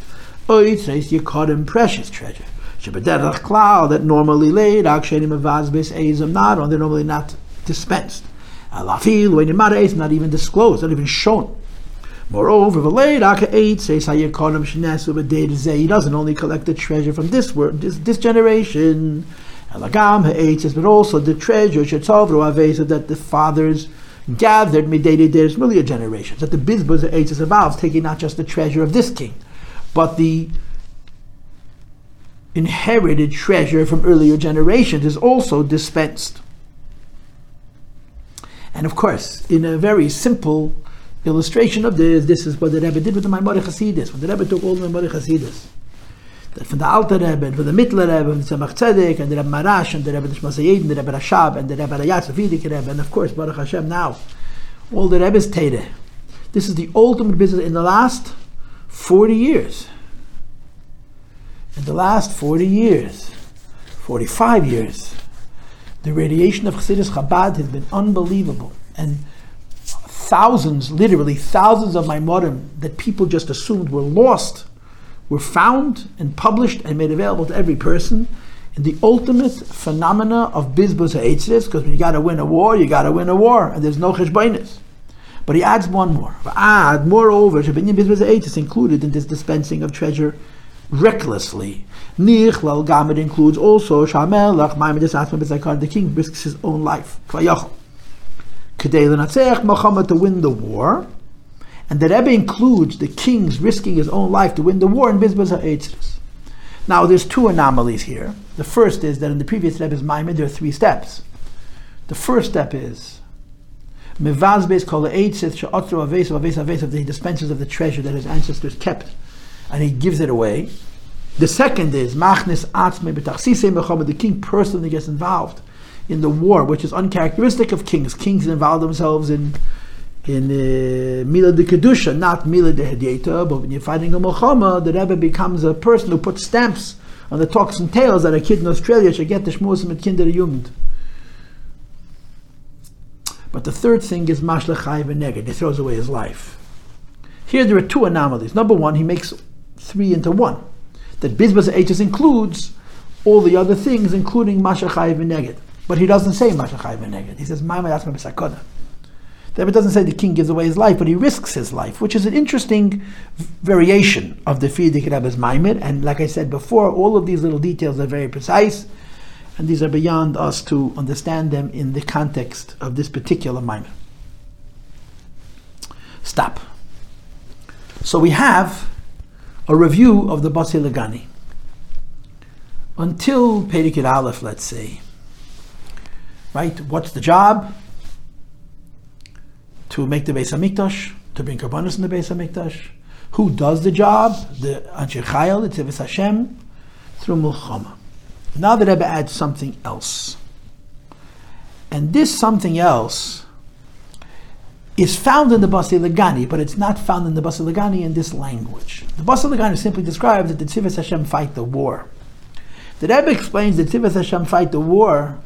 Oit says you caught him precious treasure. Shabbaderach Klal, that normally laid, Aksheni Mavaz Bis Eizam Nadon, they're normally not dispensed. Alafil, when you're not even disclosed, not even shown. Moreover, the late Akkeid says, "Hayekonim shenasu b'de'zi." he doesn't only collect the treasure from this world, this, this generation, but also the treasure that the fathers gathered midday there's million generations. That the bizbuz of is involves taking not just the treasure of this king, but the inherited treasure from earlier generations is also dispensed. And of course, in a very simple illustration of this, this is what the Rebbe did with the Maimonic Hasidus. When the Rebbe took all the Maimonic Hasidus, from the Alter Rebbe, and from the Mittler Rebbe, and the Tzemach Tzedek, and the Rebbe Marash, and the Rebbe Nishmas and the Rebbe Rashab, and the Rebbe Rayatz, the Rebbe, and of course, Baruch Hashem now, all the Rebbe's Teire. This is the ultimate business in the last 40 years. In the last 40 years, 45 years, the radiation of Chassidus Chabad has been unbelievable. And thousands, literally thousands of Maimorim that people just assumed were lost were found and published and made available to every person. And the ultimate phenomena of Bizbuz Ha'etzis, because when you got to win a war, you got to win a war, and there's no cheshbainis. But he adds one more. Add, ah, moreover, Shabinyan Bizbuz Ha'etzis included in this dispensing of treasure recklessly. Nichlal Gamid includes also Shamelach, Maimedis Asma Bezakar, the king risks his own life. Milchama to win the war, and the Rebbe includes the king's risking his own life to win the war in Bizbaz HaEtzres. Now, there's two anomalies here. The first is that in the previous Rebbe's Maimon, there are three steps. The first step is Mevazbes kol eitzith she'otru aves aves aves of the dispensers of the treasure that his ancestors kept, and he gives it away. The second is Machnis Atzme B'Tachsisei Mechomed. The king personally gets involved in the war, which is uncharacteristic of kings. Kings involve themselves in in uh, Mila de Kedusha, not Mila de Hedieta, but when you're fighting a Milchama, the Rebbe becomes a person who puts stamps on the talks and tales that a kid in Australia should get the Shmusim mit Kinder Jugend. But the third thing is Mashlechai Veneged. He throws away his life. Here there are two anomalies. Number one, he makes three into one that Bizbas H's includes all the other things, including Mashachai V'neged. But he doesn't say Mashachai V'neged. He says, Maimai Asma B'Sakona. It doesn't say the king gives away his life, but he risks his life, which is an interesting variation of the Frierdiker Rebbe's Maimir. And like I said before, all of these little details are very precise, and these are beyond us to understand them in the context of this particular Maimir. Stop. So we have a review of the Batsi Lagani. Until Perikid Aleph, let's say, right? What's the job? To make the Beis Hamikdash, to bring Karbanis in the Beis Hamikdash. Who does the job? The Anshe Chayil, the Tzivis Hashem, through Mulchama. Now the Rebbe adds something else. And this something else is found in the Basi Lagani, but it's not found in the Basi Lagani in this language. The Basi Lagani simply describes that the Tzivas Hashem fight the war. The Rebbe explains that Tzivas Hashem fight the war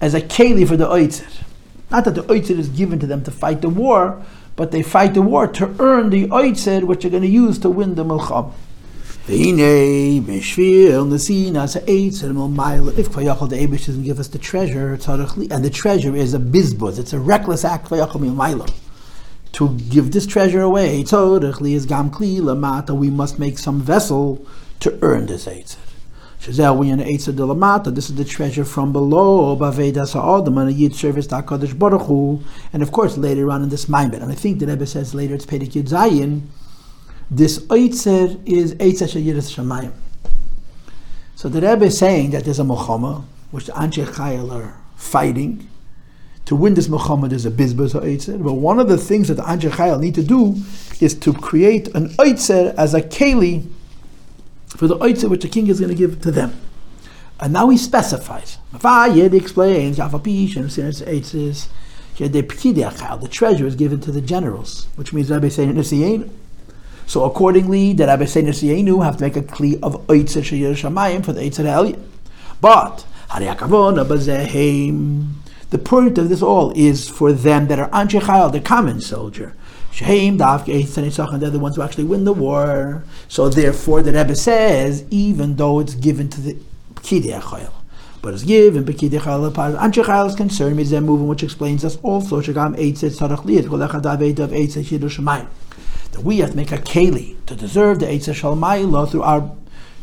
as a keli for the Oitzir. Not that the Oitzir is given to them to fight the war, but they fight the war to earn the Oitzir, which they're going to use to win the Milcham. If Kvayachal the Abish doesn't give us the treasure, and the treasure is a bizbuz, it's a reckless act to give this treasure away. is We must make some vessel to earn this Eitzer. This is the treasure from below. And of course, later on in this Maimed, and I think the Rebbe says later it's Pedig Yud Zayin this Oitzer is Eitzer Shayiris Shamayim. So the Rebbe is saying that there's a Milchama, which the Anshe Chayil are fighting. To win this Milchama is a Bizbaz Oitzer. But one of the things that the Anshe Chayil need to do is to create an Oitzer as a Keli for the Oitzer which the king is going to give to them. And now he specifies. He explains, the treasure is given to the generals, which means Rabbi saying, so accordingly, the Rabbi Sienu have to make a kli of Oitzer Sheyir Shamayim for the Eitzer Eliyah. But, the point of this all is for them that are Anshe Chayil, the common soldier. Davke and they're the ones who actually win the war. So therefore, the Rebbe says, even though it's given to the Pkidei Chayil, but it's given Pkidei Chayil, Anshe Chayil is concerned with them moving, which explains us also Shagam Eitzer Tzarach Liyat, Kol Echad Aveid of Shir Shamayim that we have to make a keli to deserve the Eitzah Shalmayla through our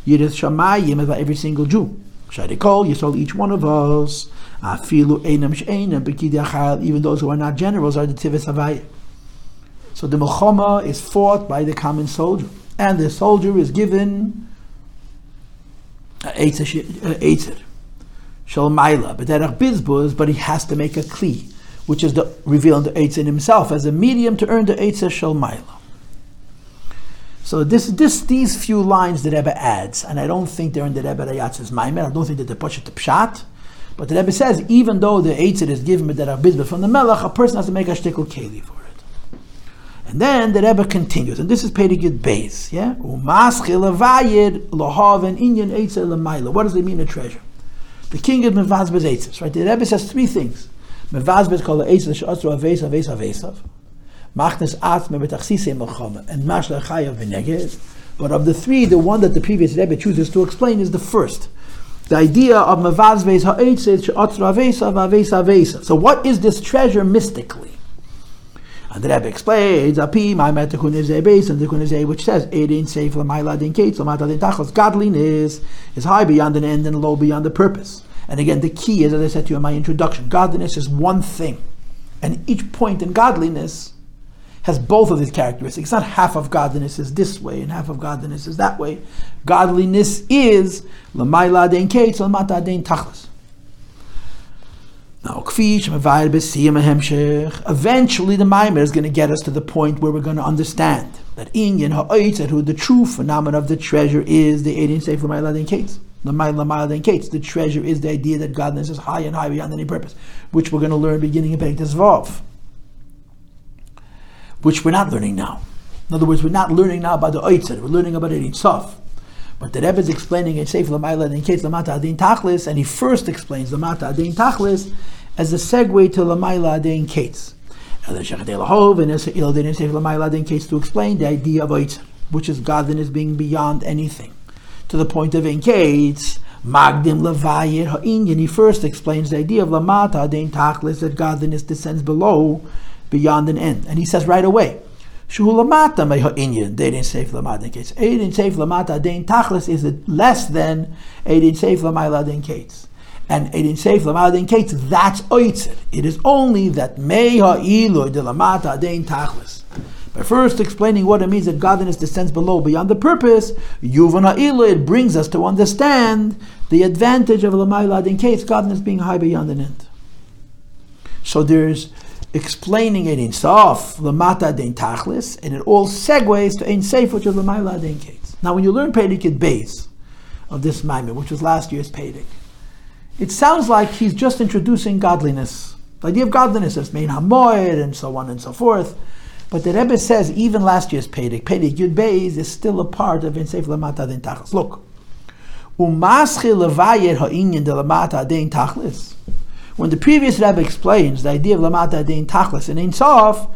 Yiris Shamayim about every single Jew. Shadikol, Yisrael, each one of us. Afilu Einam She'enam even those who are not generals are the Tivis Havayah. So the Melchama is fought by the common soldier, and the soldier is given Eitzer Shalmayla, but Derech Bizbuz, but he has to make a Kli, which is the revealing the Eitzer himself as a medium to earn the Eitzer Shalmayla. So this, this, these few lines the Rebbe adds, and I don't think they're in the Rebbe Rayatz's Maimer. I don't think that they push it to Pshat. But the Rebbe says, even though the Eitzit is given the Rabbizbah from the Melech, a person has to make a shtickle keli for it. And then the Rebbe continues, and this is Perigid Beis, yeah? What does it mean, a treasure? The king is mevazbez eitzahs, right? The Rebbe says three things. Mevazbez called the eitzah she'atru aves aves avesav machnes atme betachsise melchama, and mashla chayav v'neged. But of the three, the one that the previous Rebbe chooses to explain is the first. The idea of mevazvez ha'etzet she'otzra avesa v'avesa avesa. So what is this treasure mystically? And the Rebbe explains, Api, my metakunizeh base, and the kunizeh which says, Erin seif l'mayla din kates, l'mata din tachos. Godliness is high beyond an end and low beyond the purpose. And again, the key is, as I said to you in my introduction, godliness is one thing. And each point in godliness has both of these characteristics. It's not half of godliness is this way and half of godliness is that way. Godliness is l'mayla dein kates l'mata dein tachlis. Now, eventually the Maimer is going to get us to the point where we're going to understand that Inyan who the true phenomenon of the treasure is the Eidin Sefer Mailadin Kates. The Mailadin Kates. The treasure is the idea that godliness is high and high beyond any purpose, which we're going to learn beginning in Periktas Vav, which we're not learning now. In other words, we're not learning now about the Oitzet, we're learning about Eidin Sof. But the Rebbe is explaining in Sefer Lamaila in case Lamata Adin Tachlis, and he first explains Lamata Adin Tachlis as a segue to Lamaila Adin Kates. And the Shechet Elahov and Ildin in Sefer Lamaila Adin Kates to explain the idea of Oitzer, which is godliness being beyond anything. To the point of in Kates, Magdim Levayir Ha'inyan, he first explains the idea of Lamata Adin Tachlis, that godliness descends below, beyond an end. And he says right away, Shulamata may ha'inyan, Dein Seif Lamata Kates. Eidin Seif Lamata Dein Tachlis is it less than Eidin Seif Lamayla Dein Kates. And Eidin Seif Lamata Dein Kates, that's Oitzer. It is only that Mei ha'ilu de Lamata Dein Tachlis. By first explaining what it means that godliness descends below beyond the purpose, Yuvan ha'ilu, it brings us to understand the advantage of Lamayla Dein Kates, godliness being high beyond an end. So there's explaining it in Sof, Lamata Dein Tachlis, and it all segues to Ein Seif, which is Lamayla Dein Kates. Now, when you learn Pedic at base of this Maimon, which was last year's Pedic, it sounds like he's just introducing godliness. The idea of godliness is Mein Hamoed and so on and so forth. But the Rebbe says even last year's Pedic, Pedic Yud Beis is still a part of Ein Seif Lamata Dein Tachlis. Look, Umaschi Levayer Ha'inyan de Lamata Dein Tachlis. When the previous Rebbe explains the idea of Lamata Dein Tachlis and Ein Sof,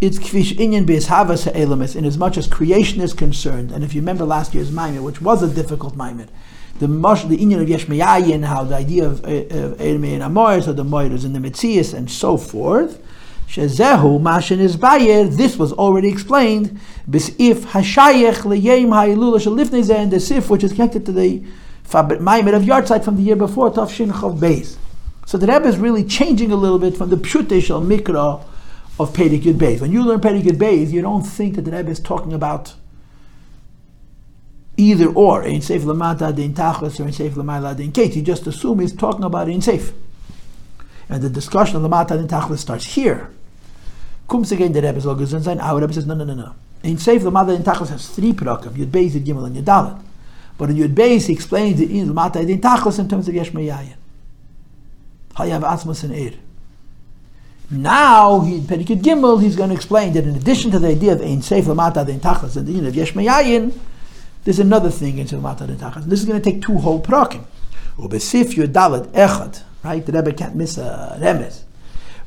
it's Kvish Inyan Havas Ha'elamis, in as much as creation is concerned. And if you remember last year's Maimon, which was a difficult Maimon, the mush, the Inyan of Yesh Meyayin, how the idea of eh, Ermei and Amor, so the Moir is in the Metzias and so forth. Shezehu Mashin is Bayer, this was already explained. Bisif Hashayech Leyem Ha'ilula Shalifnei and the Sif, which is connected to the Maimon of Yahrzeit from the year before, Tafshin Chav Beis. So the Rebbe is really changing a little bit from the Pshute Shal Mikra of Pedig Yud Beis. When you learn Pedig Yud Beis, you don't think that the Rebbe is talking about either or, Ein Seif Lamata Dein Tachlis or Ein Seif Lamayla Dein Kate. You just assume he's talking about Ein Seif. And the discussion of Lamata Dein Tachlis starts here. Comes again the Rebbe is and sein. Our Rebbe says, no, no, no, no. Ein Seif Lamata Dein Tachlis has three prakim, Yud Beis, Yud Gimel, and Yud Dalet. But in Yud Beis, he explains the Lamata Dein Tachlis in terms of Yesh Meyayin. Hayav Atzmas and Eir. Now, he, Perikid Gimel, he's going to explain that in addition to the idea of Ein Seif Lamata Dein Tachlis and the unit of Yesh Meyayin, there's another thing in Seif Lamata Dein Tachlis. This is going to take two whole prakim. Ubesif Yudalet Echad, right? The Rebbe can't miss a remes.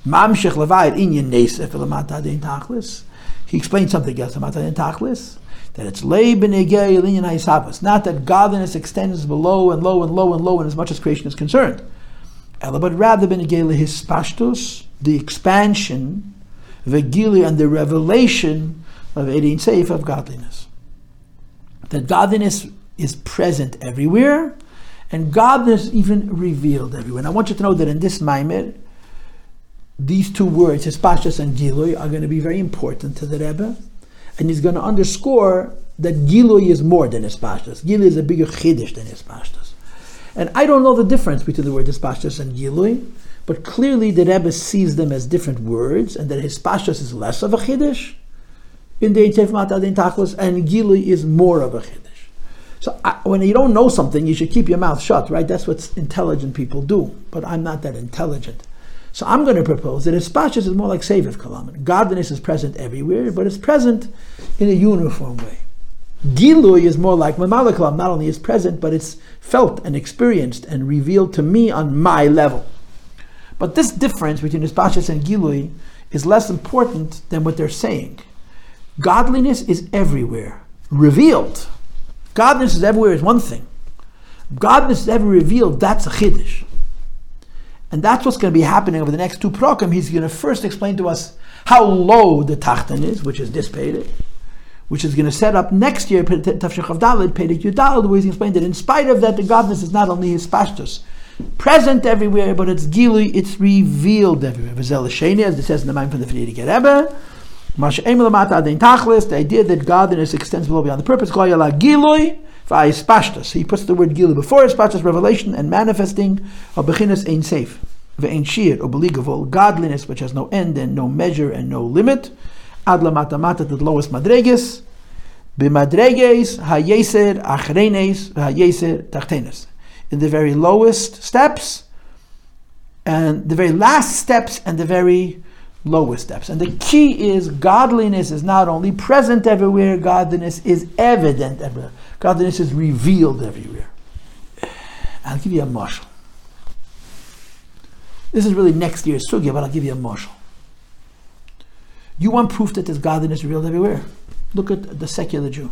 Mamshech Levayit Inyan Nesef Lamata Dein Tachlis. He explained something else about Dein Tachlis. That it's. Not that godliness extends below and low and low and low and as much as creation is concerned but rather benegele his pashtus, the expansion, the gili and the revelation of Erin Seif of godliness. That godliness is present everywhere, and godliness is even revealed everywhere. And I want you to know that in this Maimer, these two words, Hispashtus and Gilui, are going to be very important to the Rebbe, and he's going to underscore that Gilui is more than Hispashtus. Gilui is a bigger chiddush than Hispashtus. And I don't know the difference between the word Hispashtus and Gilui, but clearly the Rebbe sees them as different words, and that Hispashtus is less of a Chiddush in the Eitef Matadin Tachlis, and Gilui is more of a Chiddush. So I, when you don't know something, you should keep your mouth shut, right? That's what intelligent people do. But I'm not that intelligent. So I'm going to propose that Hispashtus is more like Seviv Kalaman. Godliness is present everywhere, but it's present in a uniform way. Gilui is more like Mamalakalam, not only is present, but it's felt and experienced and revealed to me on my level. But this difference between Ispashas and Gilui is less important than what they're saying. Godliness is everywhere, revealed. Godliness is everywhere is one thing. Godliness is ever revealed, that's a chiddush. And that's what's going to be happening over the next two program. He's going to first explain to us how low the tachtan is, which is dissipated which is going to set up next year, Tafshach of Dalit, Pedig Yudal, the way he explained it. In spite of that, the godness is not only his pashtus, present everywhere, but it's gili, it's revealed everywhere. Vizel as it says in the mind from the Frierdiker Rebbe, the idea that godliness extends below beyond the purpose, gilui, he puts the word gilui before his pashtus, revelation and manifesting of bechinas ein safe. ve'ein shir obeligavol, godliness which has no end and no measure and no limit, ad lamatamata to the lowest madreges, b'madreges hayeser achrenes hayeser tachtenes. In the very lowest steps, and the very last steps, and the very lowest steps. And the key is godliness is not only present everywhere, godliness is evident everywhere. Godliness is revealed everywhere. I'll give you a marshal. This is really next year's sugya, but I'll give you a marshal. You want proof that there's godliness revealed everywhere? Look at the secular Jew.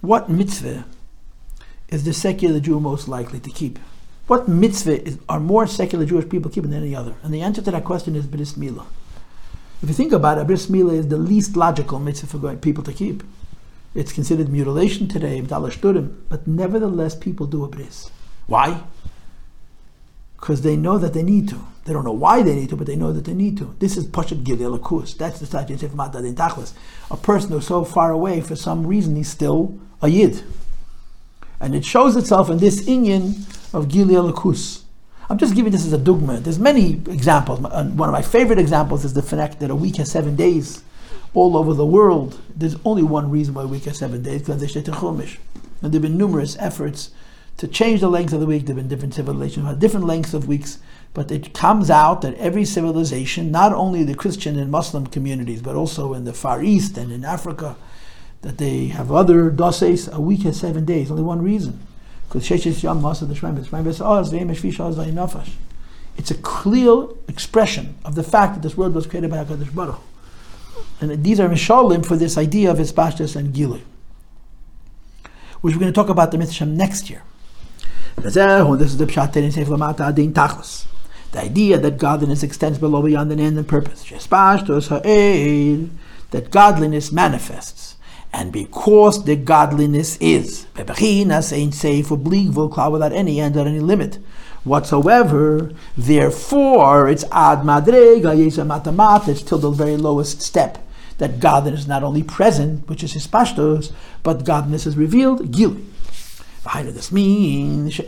What mitzvah is the secular Jew most likely to keep? What mitzvah is, are more secular Jewish people keeping than any other? And the answer to that question is bris milah. If you think about it, bris milah is the least logical mitzvah for people to keep. It's considered mutilation today, but nevertheless people do a bris. Why? Because they know that they need to. They don't know why they need to, but they know that they need to. This is Pashat Gilil Akus. That's the Sajid Sefmata Din Tachlis. A person who's so far away, for some reason, he's still a Yid. And it shows itself in this Inyan of Gilil Akus. I'm just giving this as a dogma. There's many examples. One of my favorite examples is the fact that a week has seven days all over the world. There's only one reason why a week has seven days, because they Chumash. And there have been numerous efforts to change the length of the week. There have been different civilizations who have different lengths of weeks, but it comes out that every civilization, not only the Christian and Muslim communities, but also in the Far East and in Africa, that they have other doses. A week has seven days. Only one reason, because oh, it's a clear expression of the fact that this world was created by Hakadosh Baruch. And these are mishalim for this idea of Hispashtus and Gilui, which we're going to talk about the Mitzvah next year. This is the Pshat in Seif Lamata Adin Tachlis. The idea that godliness extends below beyond an end and purpose. That godliness manifests. And because the godliness is, ain't safe or cloud without any end or any limit whatsoever, therefore it's ad madrega matamat, it's till the very lowest step. That godliness is not only present, which is his pashtos, but godliness is revealed, gili. This means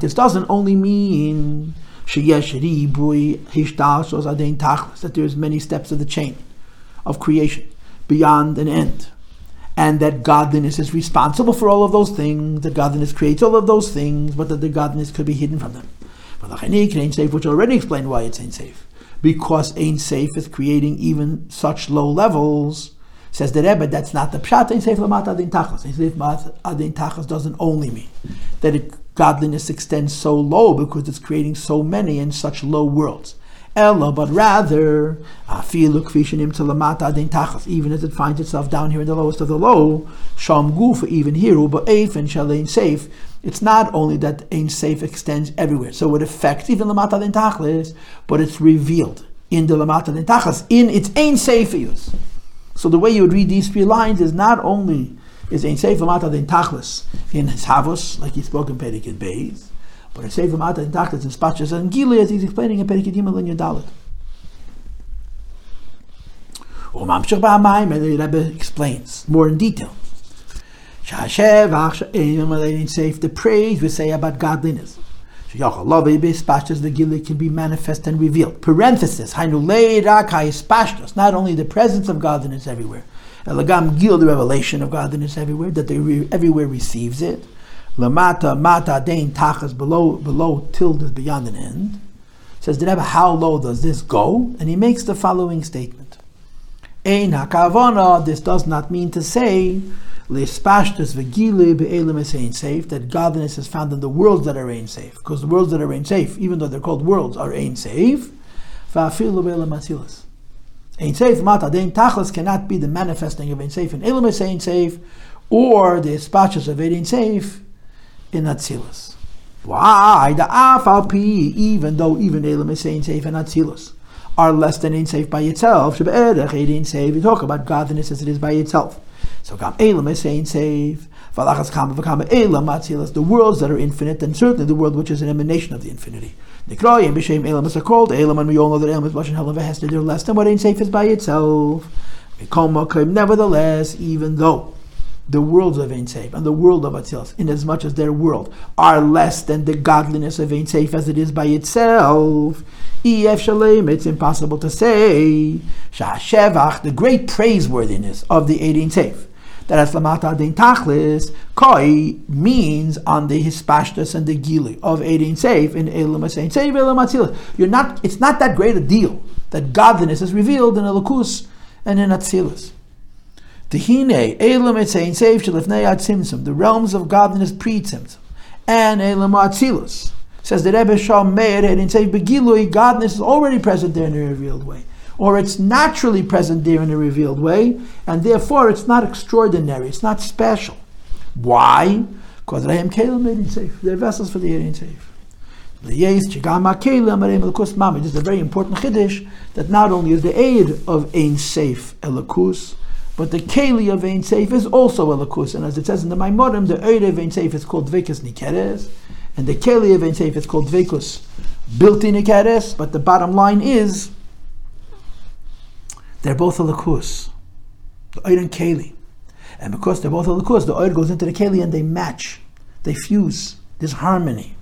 this doesn't only mean that there's many steps of the chain of creation beyond an end. And that godliness is responsible for all of those things, that godliness creates all of those things, but that the godliness could be hidden from them. Which already explained why it's ain't safe. Because ain't safe is creating even such low levels Says the Rebbe, that's not the pshat. Ein seif lamat adin tachas. Seif adin tachas doesn't only mean that it, godliness extends so low because it's creating so many in such low worlds. Ella, but rather, afilu kvishanim to adin tachas, even as it finds itself down here in the lowest of the low, sham gufa, even here, uba eif and shalein safe. It's not only that Ein Safe extends everywhere, so it affects even Lamata Din Tachlis, but it's revealed in the Lamata Din Tachlis, in its Ein Safeus. So the way you would read these three lines is not only is ein sefer mata den tachlis in his havos, like he spoke in Perikid Beis, but a sefer mata den tachlis in spachas and gili, as he's explaining in Perikid Yimel and Yodalit. Ba'amayim, and the Rebbe explains more in detail. The praise we say about godliness the Gili can be manifest and revealed. Parenthesis, not only the presence of godliness everywhere, Elagam Gil, the revelation of godliness everywhere, that they re- everywhere receives it. Lamata, mata, dain, tachas, below, below, tilde beyond an end. Says the Rebbe, how low does this go? And he makes the following statement. Ein hakavona, this does not mean to say Safe, that godliness is found in the worlds that are ain safe. Because the worlds that are ain safe, even though they're called worlds, are ain safe. Va'afilu be'elim asilas. Ain safe, mata, the tachlis cannot be the manifesting of ain safe in elim is ain safe, or the espashtus of ain safe in atzilus. Why? The afal even though even elim is ain safe and atzilus are less than ain safe by itself. Shabbat ain't safe. We talk about godliness as it is by itself. So Gam Elam is saying save. Valachas Kama Vakama Elam Matzilas, the worlds that are infinite, and certainly the world which is an emanation of the infinity. Nikroyim B'Shem Elam is called Elam, and we all know that Elam is Lashon Helav Hester, they're less than what ain't safe is by itself. Nevertheless, even though the worlds of Ein Seif and the world of Atzilus, inasmuch as their world are less than the godliness of Ein Seif as it is by itself. Ef Shalem, it's impossible to say. Shashevach, the great praiseworthiness of the Ein Seif. That Aslamata Dein Tachlis, Koi means on the Hispashtas and the Gili of Ein Seif in Elam Ein Seif, Elam. You're not, it's not that great a deal that godliness is revealed in Elokus and in Atzilus. Tehine, Elam Etzain Seif Shalifnei Ad Tzimtzum, the realms of godliness pre and Elam Atzilus. Says the Rebbe Shal Meir in Seif godliness is already present there in a revealed way. Or it's naturally present there in a revealed way, and therefore it's not extraordinary, it's not special. Why? Because Rahim Kalim made in Seif. They're vessels for the Erin Seif. This is a very important chiddush that not only is the aid of Ein Seif Elakus, but the Keli of Ein Seif is also a lakus. And as it says in the Maimorim, the Eid of Ein Seif is called Dvekus Nikeres, and the Keli of Ein Seif is called Dvekus Built in Nikeres. But the bottom line is, they're both a lakus. The Eid and Keli. And because they're both a lakus, the Eid goes into the Keli and they match, they fuse. There's harmony.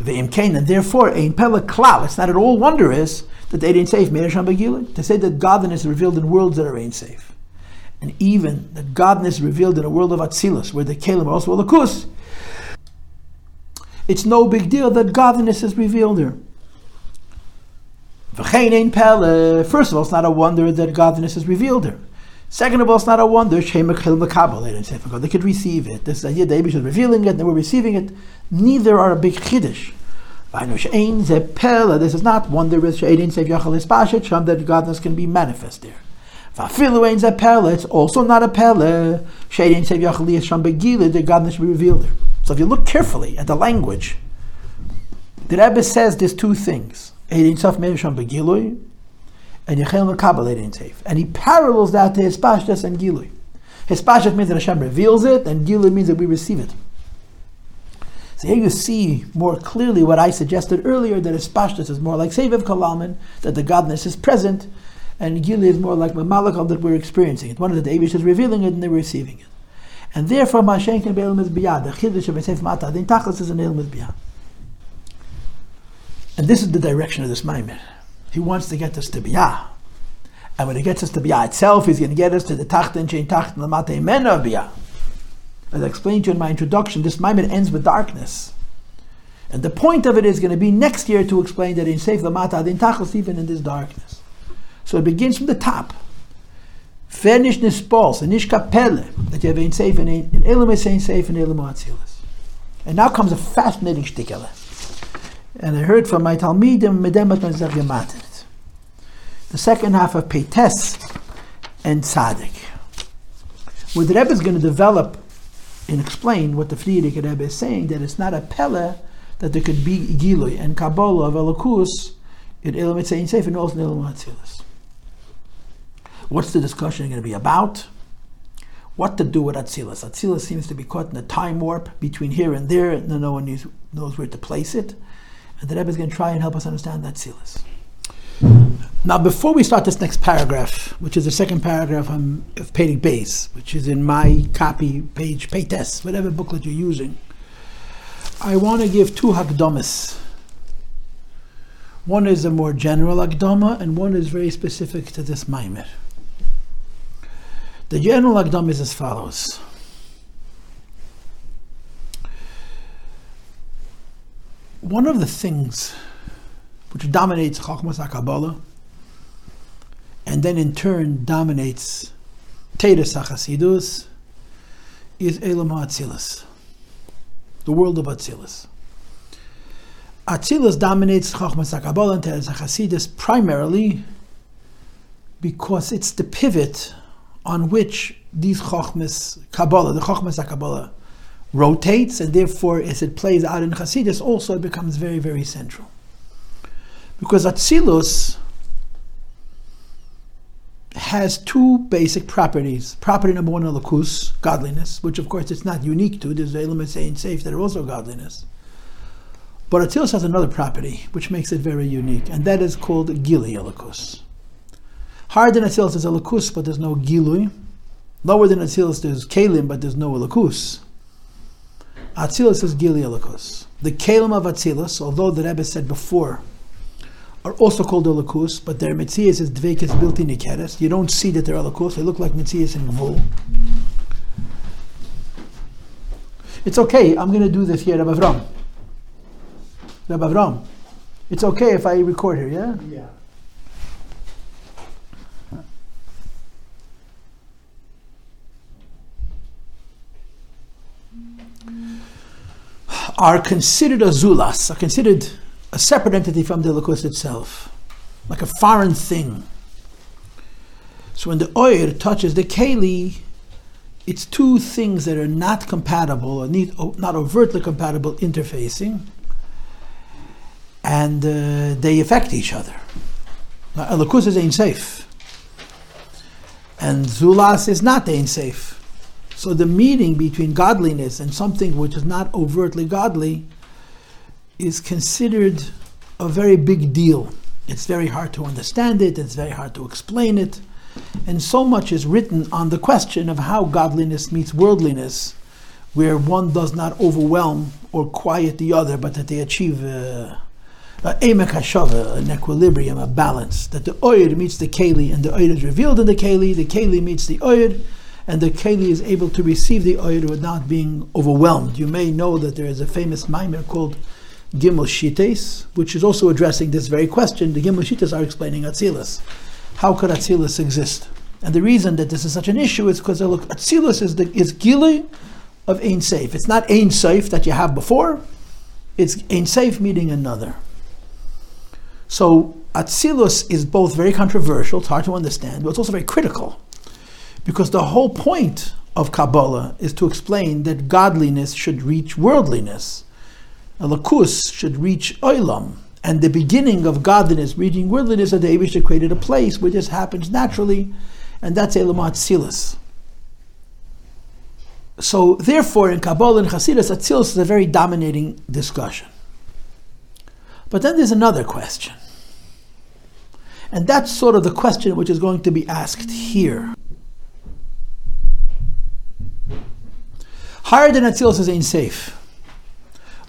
And therefore, Ein Pella Klal, it's not at all wondrous that they didn't say To say that godliness is revealed in worlds that are ain't safe. And even that godliness is revealed in a world of Atzilus, where the Kalim are also Lakus, it's no big deal that godliness is revealed there. First of all, it's not a wonder that godliness is revealed there. Second of all, it's not a wonder they could receive it. This idea that Abish is revealing it, and they were receiving it. Neither are a big chiddush. This is not wondrous that godness can be manifest there. It's also not a pele. Shambhagili, the godness be revealed there. So if you look carefully at the language, the Rebbe says there's two things. And he parallels that to Hispashtas and Gilui. Hispashtas means that Hashem reveals it, and Gilui means that we receive it. So here you see more clearly what I suggested earlier that Espashtus is more like Seviv Kalalman, that the godness is present, and Gili is more like Mamalakal that we're experiencing it. One of the Davish is revealing it and they're receiving it. And therefore, Mashen can be Ilm Biyad. The Chiddush of Esef Mata, the Tachlis is an Ilm Biyad. And this is the direction of this Maimir. He wants to get us to Biyah. And when he gets us to Biyah itself, he's going to get us to the Tachten, Shein Tachten, Lamate Men of Biyah. As I explained to you in my introduction, this Maimon ends with darkness. And the point of it is going to be next year to explain that in Seif Lamata, in Tachlis, even in this darkness. So it begins from the top. Finish nispals, and nish that you have in Seif in Elam Seif and Elam. And now comes a fascinating shtikele. And I heard from my Talmidim, Medemat Mezach The second half of Peites and Tzaddik. Where the Rebbe is going to develop and explain what the Frierdiker Rebbe is saying, that it's not a pele that there could be Gilui and Kabbalah of Elokus in Elam Etzayin Seif and also in. What's the discussion going to be about? What to do with Atzilus? Atzilus seems to be caught in a time warp between here and there, and no one knows where to place it. And the Rebbe is going to try and help us understand that Atzilus. Now, before we start this next paragraph, which is the second paragraph of Pedig Base, which is in my copy, page Peites, whatever booklet you're using, I want to give two Hakdomas. One is a more general Hakdoma, and one is very specific to this Maimer. The general Hakdoma is as follows. One of the things which dominates Chachmas HaKabbalah, and then in turn dominates Teres HaChasidus, is Elam HaAtzilus, the world of Atzilus. Atzilus dominates Chachmas HaKabbalah and Teres HaChasidus primarily because it's the pivot on which these Chachmas Kabbalah, the Chachmas HaKabbalah, rotates, and therefore, as it plays out in Chasidus, also it becomes very, very central. Because Atzilus has two basic properties. Property number one, alakus, godliness, which of course it's not unique to. There's elements and safe that are also godliness. But Atzilus has another property which makes it very unique, and that is called gili alakus. Hard in Atzilus is alakus, but there's no gilui. Lower than Atzilus, there's Kalim, but there's no Elikus. Atzilus is Gili Elikus. The Kalim of Atzilus, although the Rebbe said before, are also called Elikus, but their Metzias is Dvekis built in Nikeres. You don't see that they're Elikus, they look like Metzias in Gvul. It's okay, I'm going to do this here, Rabbi Avram. Rabbi Avram, it's okay if I record here, yeah? Yeah. Are considered a zulas, are considered a separate entity from the Elikus itself, like a foreign thing. So when the oir touches the keli, it's two things that are not compatible or need, not overtly compatible interfacing, and uh, they affect each other. Now, Elikus is Ein safe, and Zulas is not Ein safe. So the meeting between godliness and something which is not overtly godly is considered a very big deal. It's very hard to understand it, it's very hard to explain it. And so much is written on the question of how godliness meets worldliness, where one does not overwhelm or quiet the other, but that they achieve uh, a, a emek an equilibrium, a balance. That the oyer meets the keli, and the oyer is revealed in the keli, the keli meets the oyer, and the keli is able to receive the oyer without being overwhelmed. You may know that there is a famous mimer called Gimel Shites, which is also addressing this very question. The Gimel Shites are explaining Atzilus. How could Atzilus exist? And the reason that this is such an issue is because uh, look, Atzilus is the is Gili of Ein Seif. It's not Ein Seif that you have before. It's Ein Seif meeting another. So Atzilus is both very controversial, it's hard to understand, but it's also very critical. Because the whole point of Kabbalah is to explain that godliness should reach worldliness. Lakus should reach oilam. And the beginning of godliness reaching worldliness that the Abishah created a place where this happens naturally, and that's Elamat Silas. So therefore in Kabbalah and Hasidus, Atzilus is a very dominating discussion. But then there's another question. And that's sort of the question which is going to be asked here. Higher than Atzilus is Ein Safe.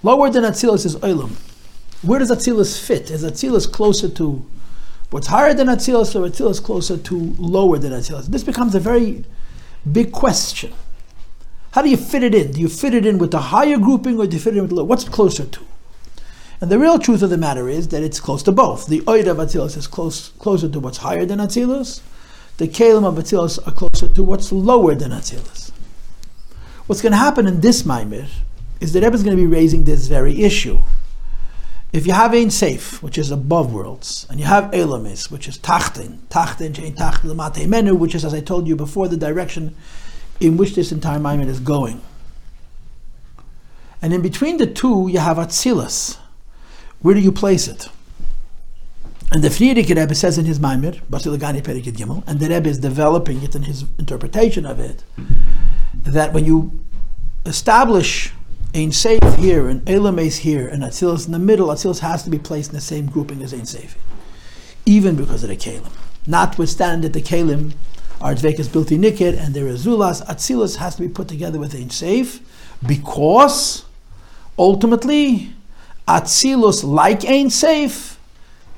Lower than Atzilus is Olam. Where does Atzilus fit? Is Atzilus closer to what's higher than Atzilus or Atzilus closer to lower than Atzilus? This becomes a very big question. How do you fit it in? Do you fit it in with the higher grouping or do you fit it in with the lower? What's closer to? And the real truth of the matter is that it's close to both. The Oid of Atzilus is close, closer to what's higher than Atzilus. The Kalim of Atzilus are closer to what's lower than Atzilus. What's going to happen in this Maimir is that Rebbe is going to be raising this very issue. If you have Ein Seif, which is above worlds, and you have Elamis, which is Tachtin, Tachtin, Shein Tachtin, Lamate Menu, which is, as I told you before, the direction in which this entire Maimir is going. And in between the two, you have Atzilus. Where do you place it? And the Frierdiker Rebbe says in his Maimir, Basilagani Perikid Gimel, and the Rebbe is developing it in his interpretation of it, that when you establish Ein Seif here and Elames here and Atzilus in the middle, Atzilus has to be placed in the same grouping as Ein Seif, even because of the Kalim. Notwithstanding that the Kalim are Dvekas Bilti Nikir and there is Zulas, Atzilus has to be put together with Ein Seif because ultimately Atzilus like Ein Seif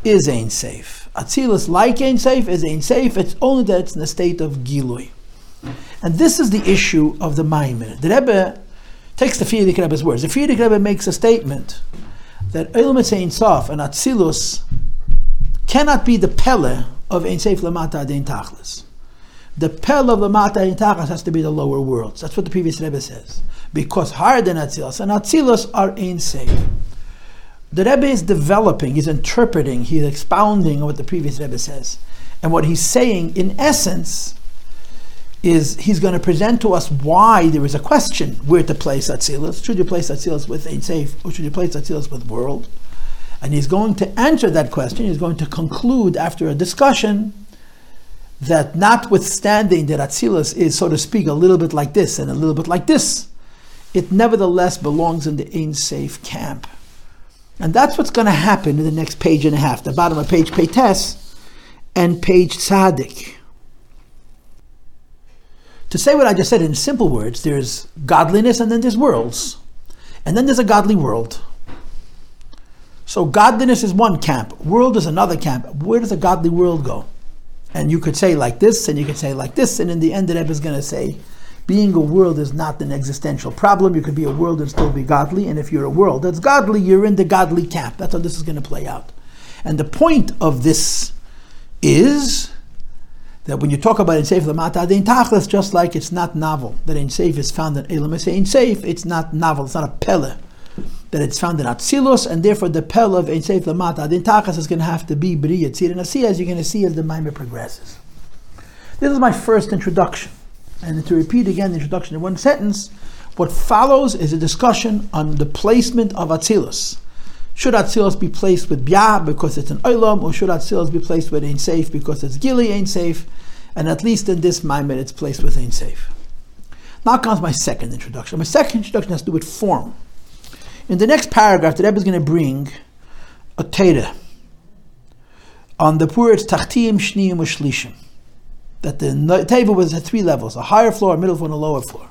is Ein Seif. Atzilus like Ein Seif is Ein Seif, it's only that it's in a state of Gilui. And this is the issue of the Maimir. The Rebbe takes the Frierdiker Rebbe's words. The Frierdiker Rebbe makes a statement that Ilm Ein Sof and Atzilus cannot be the Pele of Ein Seif Lamata Adein Tachlis. The Pele of Lamata Adein Tachlis has to be the lower worlds. That's what the previous Rebbe says. Because higher than Atzilus, and Atzilus are Ein Seif. The Rebbe is developing, he's interpreting, he's expounding what the previous Rebbe says. And what he's saying, in essence, is he's going to present to us why there is a question where to place Atzilus. Should you place Atzilus with Ein Seif or should you place Atzilus with World? And he's going to answer that question. He's going to conclude after a discussion that notwithstanding that Atzilus is, so to speak, a little bit like this and a little bit like this, it nevertheless belongs in the Ein Seif camp. And that's what's going to happen in the next page and a half, the bottom of page Peites and page Tzaddik. To say what I just said in simple words, there's godliness and then there's worlds. And then there's a godly world. So godliness is one camp, world is another camp. Where does a godly world go? And you could say like this, and you could say like this, and in the end, the Rebbe is going to say, being a world is not an existential problem. You could be a world and still be godly, and if you're a world that's godly, you're in the godly camp. That's how this is going to play out. And the point of this is that when you talk about Ein Seif Lamata Adein Tachlis, just like it's not novel that Ein Seif is found in Elam Ein Seif, it's not novel, it's not a pele that it's found in Atzilus, and therefore the pele of Ein Seif Lamata Adein Tachlis is going to have to be Bri Yitzir and Asiyah, as you're going to see as the Maimah progresses. This is my first introduction. And to repeat again the introduction in one sentence, what follows is a discussion on the placement of Atzilus. Should Atzilus be placed with Bia because it's an Olam, or should Atzilus be placed with Ein Seif because it's Gili Ein Seif? And at least in this Maimon, it's placed with Ein Seif. Now comes my second introduction. My second introduction has to do with form. In the next paragraph, the Rebbe is going to bring a Teda on the words Tachtim, Shniim, Shlishim. That the Teva was at three levels a higher floor, a middle floor, and a lower floor.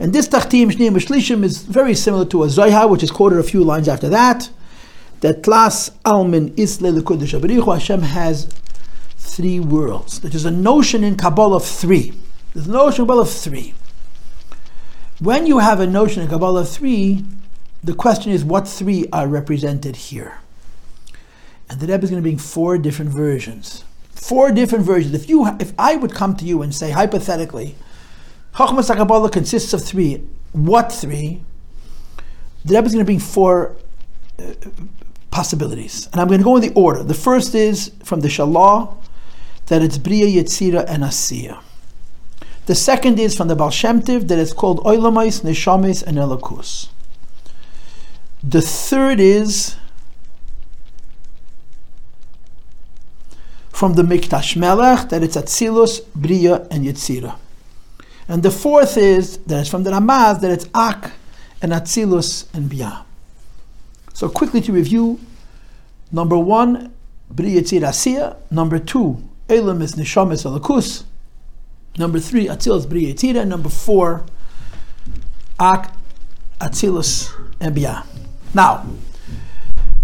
And this Tachtim, Shniim, Shlishim is very similar to a Zohar, which is quoted a few lines after that. That Tlas Almin Isle Lekudish Abarichu Hashem has three worlds. There's a notion in Kabbalah of three. There's a notion in Kabbalah of three. When you have a notion in Kabbalah of three, the question is what three are represented here? And the Rebbe is going to bring four different versions. Four different versions. If you, if I would come to you and say hypothetically, Chachmas Kabbalah consists of three. What three? The Rebbe is going to bring four uh, possibilities, and I'm going to go in the order. The first is from the Shalah that it's Bria, Yetzira, and Asiya. The second is from the Baal Shem Tov, that it's called Oilamais, Neshamis, and Elakus. The third is from the Mikdash Melech, that it's Atzilus, Bria, and Yetzira. And the fourth is that it's from the Ramaz, that it's Ak, and Atzilus, and Bia. So quickly to review, number one, Yetzira, Asiya. Number two, Elam is Neshamis Alakus. Number three, Atzilus Bri. Number four, Ak Atzilus and Bia. Now,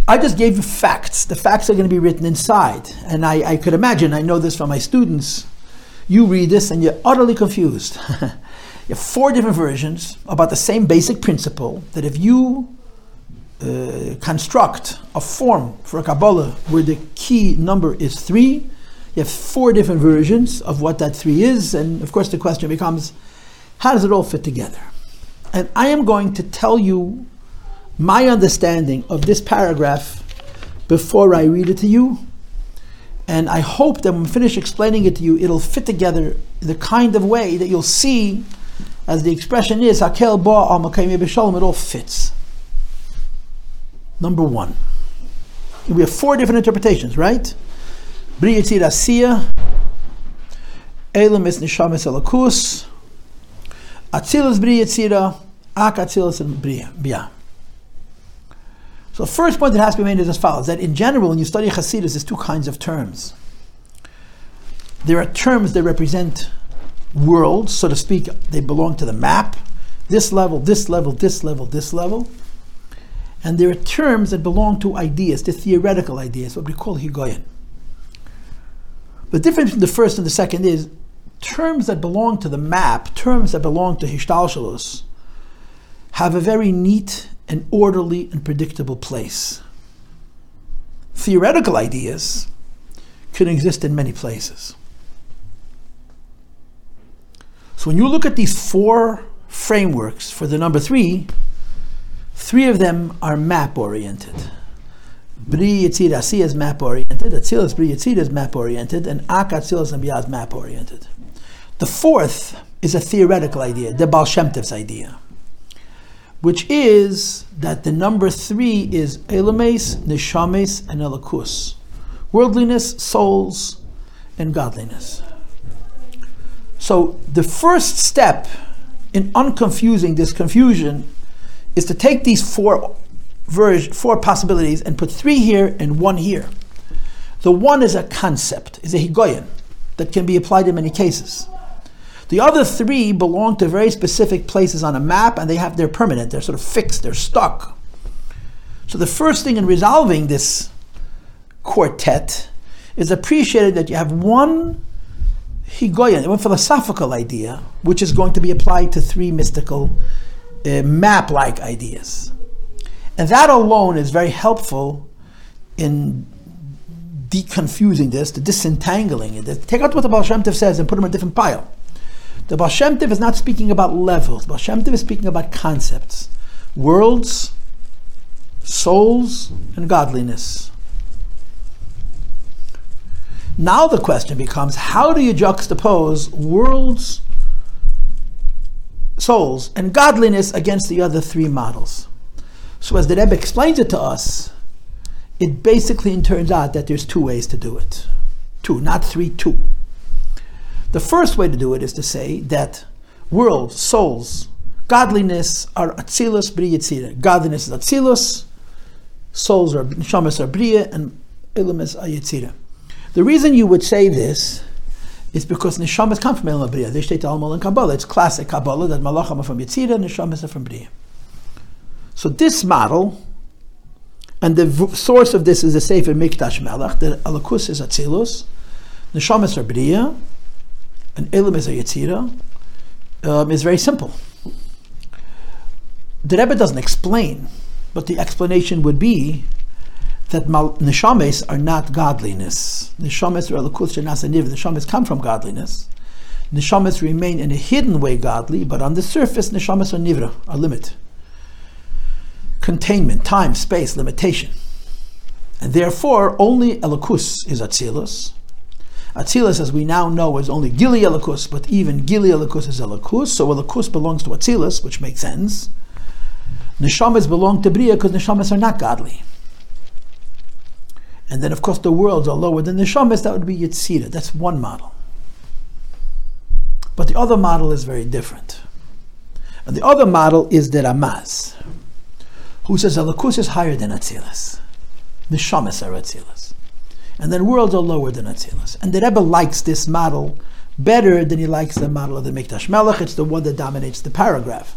I just gave you facts. The facts are going to be written inside. And I, I could imagine, I know this from my students, you read this and you're utterly confused. you have four different versions about the same basic principle that if you uh, construct a form for a Kabbalah where the key number is three, you have four different versions of what that three is, and of course the question becomes, how does it all fit together? And I am going to tell you my understanding of this paragraph before I read it to you. And I hope that when we finish explaining it to you, it'll fit together the kind of way that you'll see, as the expression is, Hakel ba al b'shalom, it all fits. Number one. We have four different interpretations, right? Bri Yitzir Asiya, Elam is Nishamis Elakus, Atzilus Bri Yitzira, Ak Atzilus and Bia. So the first point that has to be made is as follows, that in general, when you study Hasidus, there's two kinds of terms. There are terms that represent worlds, so to speak, they belong to the map, this level, this level, this level, this level. And there are terms that belong to ideas, to theoretical ideas, what we call Higoyen. The difference between the first and the second is terms that belong to the map, terms that belong to Hishtalshalos, have a very neat and orderly and predictable place. Theoretical ideas can exist in many places. So when you look at these four frameworks for the number three, three of them are map oriented. Bri Yitzir Asi is map oriented, Atzilus Bri Yitzir is map oriented, and Ak Atzilus and Biyah is map oriented. The fourth is a theoretical idea, the Baal idea, which is that the number three is Elames, Neshames, and Elakus. Worldliness, souls, and godliness. So the first step in unconfusing this confusion is to take these four version, four possibilities and put three here and one here. The one is a concept, is a higoyen that can be applied in many cases. The other three belong to very specific places on a map, and they have they're permanent. They're sort of fixed. They're stuck. So the first thing in resolving this quartet is appreciated that you have one higoyan, one philosophical idea, which is going to be applied to three mystical uh, map-like ideas, and that alone is very helpful in deconfusing this, to disentangling it. Take out what the Baal Shem Tov says and put them in a different pile. The Baal is not speaking about levels. The Shem is speaking about concepts, worlds, souls, and godliness. Now the question becomes how do you juxtapose worlds, souls, and godliness against the other three models? So, as the Rebbe explains it to us, it basically turns out that there's two ways to do it. Two, not three, two. The first way to do it is to say that world, souls, godliness are atzilus bri yitzira. Godliness is atzilus, souls are neshamas are bria, and ilim is yitzira. The reason you would say this is because neshamas come from ilim bria. They state almal in Kabbalah. It's classic Kabbalah that malacham are from yitzira, neshamas are from bria. So this model, and the v- source of this is the Sefer Mikdash Melech, the Alakus is Atzilus, Neshamas are Bria, and Elim is a Yetzira, um, is very simple. The Rebbe doesn't explain, but the explanation would be that mal- neshames are not godliness. Neshames are alakus shenasaniv. Neshames come from godliness. Neshames remain in a hidden way godly, but on the surface, neshames are nivra, are limit. Containment, time, space, limitation. And therefore, only alakus is atzilus. Atzilus, as we now know, is only gili alakus, but even gili alakus is alakus. So alakus belongs to atzilus, which makes sense. Neshamas belong to Bria because neshamas are not godly. And then, of course, the worlds are lower than neshamas. That would be Yitzira. That's one model. But the other model is very different. And the other model is the Ramaz, who says Alakus is higher than Atzilus. Neshamas are Atzilus. And then worlds are lower than Atzilus. And the Rebbe likes this model better than he likes the model of the Mikdash Melech. It's the one that dominates the paragraph.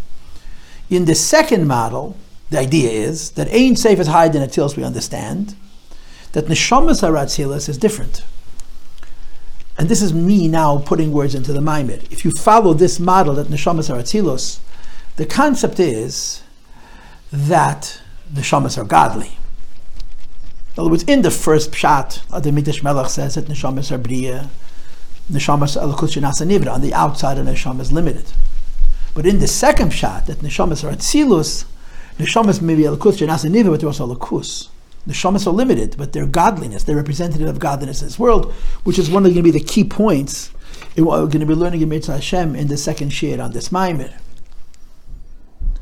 In the second model, the idea is that Ein Seif is higher than Atzilus, we understand. That Neshamas are Atzilus is different. And this is me now putting words into the Maimid. If you follow this model that Neshamas are Atzilus, the concept is that Neshamas are godly. In other words, in the first pshat, the Mikdash Melech says that Neshamas are Bria, Neshamas Alakus Nivra, on the outside of Neshamas is limited. But in the second pshat, that Neshamas are Atzilus, Neshamas may be Alakus Nivra, but they're also Alakus. The shamas are limited, but they're godliness. They're representative of godliness in this world, which is one of going to be the key points in what we're going to be learning in Mitzvah Hashem in the second shir on this Maimir.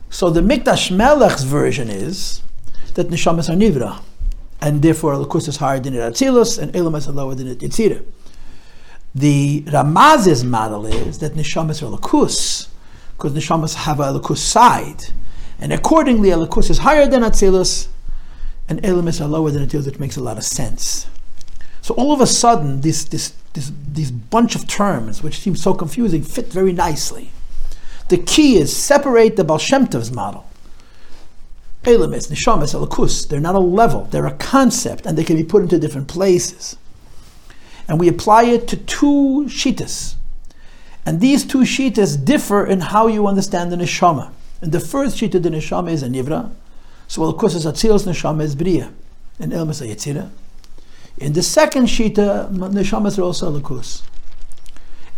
So the Mikdash Melech's version is that neshamas are nivra, and therefore Alakus is higher than Atzilus, and Elamas are lower than Yitzira. The Ramaz's model is that neshamas are Alakus, because neshamas have a Alakus side, and accordingly Alakus is higher than Atzilus, and Elamis are lower than it is, which makes a lot of sense. So all of a sudden, this, this, this, these bunch of terms, which seem so confusing, fit very nicely. The key is separate the Baal Shem Tov's model. Elamis, Nishamas, Alakus, they're not a level, they're a concept, and they can be put into different places. And we apply it to two shitas. And these two shitas differ in how you understand the neshama. And the first shita, the neshama, is a nivra, so course, it's Atzilus Neshama is Bria, and Ilmas Yetzira. In the second Shita, Neshamas are also Alakus.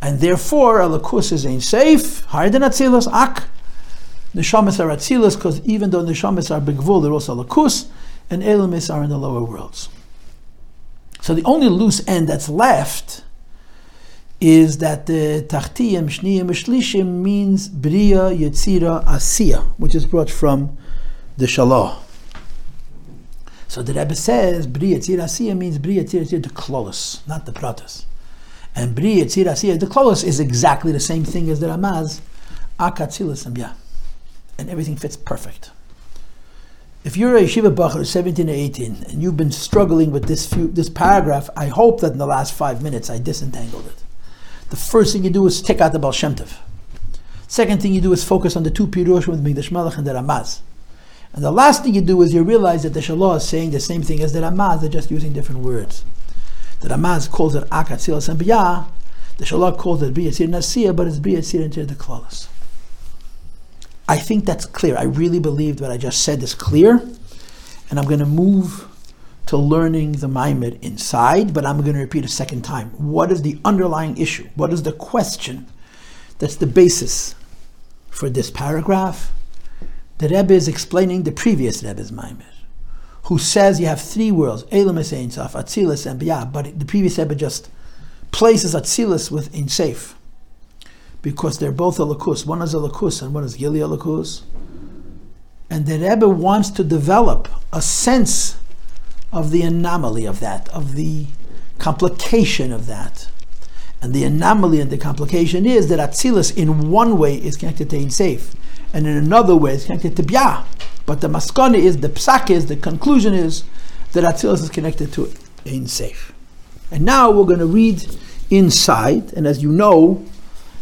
And therefore, Alakus is Ein Seif, higher than Atzilus, Ak. Neshamas are Atzilus, because even though Neshamas are Begvul, they're also Alakus, and Elamis are in the lower worlds. So the only loose end that's left is that the Tachtiyim, Shniyim, Shlishim means Bria, Yetzira, Asiya, which is brought from the Shalah. So the Rebbe says, Bri Yetzir Asiya means Bri Yetzir Asiya, the Klolos, not the Pratas. And Bri Yetzir Asiya, the Klolos, is exactly the same thing as the Ramaz, Akatzilis and And everything fits perfect. If you're a yeshiva bacher, 17 or 18, and you've been struggling with this few, this paragraph, I hope that in the last five minutes I disentangled it. the first thing you do is take out the Baal Shem Tov. Second thing you do is focus on the two Pirush with Mikdash Melech and the Ramaz. And the last thing you do is you realize that the Shalah is saying the same thing as the Ramaz, they're just using different words. The Ramaz calls it Akat Silas and Biyah, the Shalah calls it Biyasir Nasiyah, but it's Biyasir into the Klalas. I think that's clear. I really believe what I just said is clear. And I'm going to move to learning the Maimed inside, but I'm going to repeat a second time. What is the underlying issue? What is the question that's the basis for this paragraph? The Rebbe is explaining the previous Rebbe's Maimed, who says you have three worlds, Elam is Ein Sof, Atzilus, and Biyah, but the previous Rebbe just places Atzilus with Ein because they're both a lakus. One is a lakus and one is Gili a lakus. And the Rebbe wants to develop a sense of the anomaly of that, of the complication of that. And the anomaly and the complication is that Atzilus in one way is connected to Ein and in another way is connected to Bia. But the maskana is, the psak is, the conclusion is that Atzilus is connected to Ein. And now we're going to read inside, and as you know,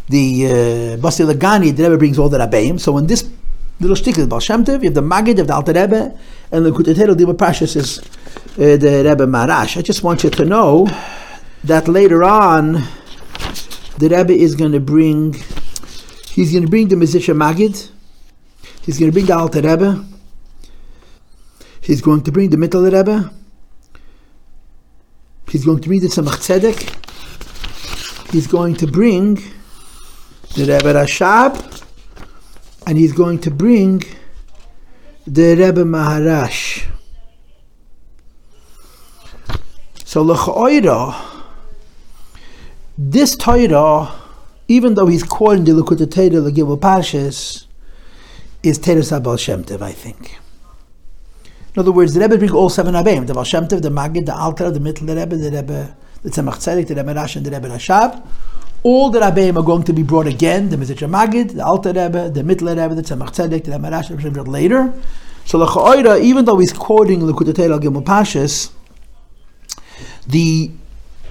the uh, Basi Legani, the Rebbe brings all the Rabbeim. So in this little shtick is Baal you have the Magid of the Alter Rebbe, and the Kutetero Dima Pashas is uh, the Rebbe Maharash. I just want you to know that later on, the Rebbe is going to bring, he's going to bring the Mezritcher Magid, he's going to bring the Alter Rebbe, he's going to bring the Mittel Rebbe, he's going to bring the Tzemach Tzedek, he's going to bring the Rebbe Rashab, and he's going to bring the Rebbe Maharash. So L'cha'oira, this Torah, even though he's quoting the Likutei Torah, the Gimel is Torah Sabal Shem Tov, I think. In other words, the Rebbe brings all seven Rebbeim, the Baal Shem Tov, the Magid, the Alter, the Mittel Rebbe, the Rebbe, the Tzemach Tzedek, the Rebbe Rash, and the Rebbe Rashab. All the Rabbeim are going to be brought again, the Mezritcher Magid, the Alter Rebbe, the Mittel Rebbe, the Tzemach Tzedek, the Rebbe Rash, the Rebbe later. So the L'cha'oira, even though he's quoting Likutei Torah, Gimel Parshas, the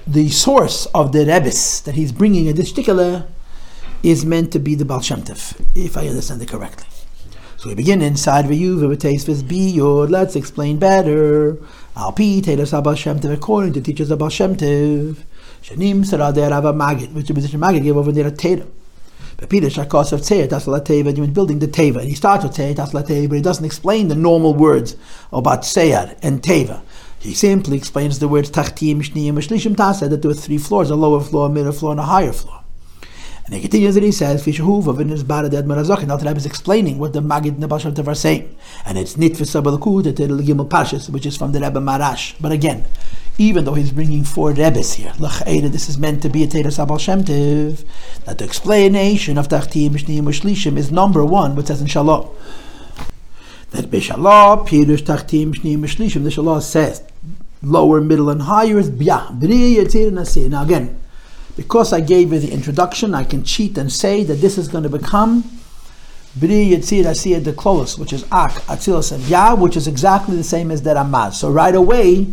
the source of the Rebbe's that he's bringing in this particular is meant to be the Baal Shem if I understand it correctly. So we begin inside V'yu v'B'teis B Yod. Let's explain better. Al Pi Tedas Baal Shem Tov according to teachers of Baal Shem. Shanim Saradeh Rava Magid, which the position Magid gave over at Teda. But Peter Shakos of Tzeir, Tasla Teva, and he was building the Teva. And he starts with Tzeir, Tasla Teva, but he doesn't explain the normal words about Tzeir and Teva. He simply explains the words Tachtim, Shniyim, Shlishim Tasa, that there were three floors, a lower floor, a middle floor, and a higher floor. And he continues and he says, Fishahuv in his Barad Ed Marazok, and Alter is explaining what the Magid and Shem Tov saying. And it's Nitfis Abalakud, the Gimel Pashas, which is from the Rebbe Maharash. But again, even though he's bringing four Rebbes here, L'ch'eda, this is meant to be a Teda Sabal Shem that the explanation of Tachtim, Shniyim, Shlishim is number one, what says in Shalom that Beshallah, Pirush Tachtim Shneim Shlishim, the Shallah says lower, middle, and higher is Biyah. Now again, because I gave you the introduction, I can cheat and say that this is going to become Bri Yitzir Asiyah the Klolos, which is Ak, Atzilos, and Yah, which is exactly the same as that Amaz. So right away,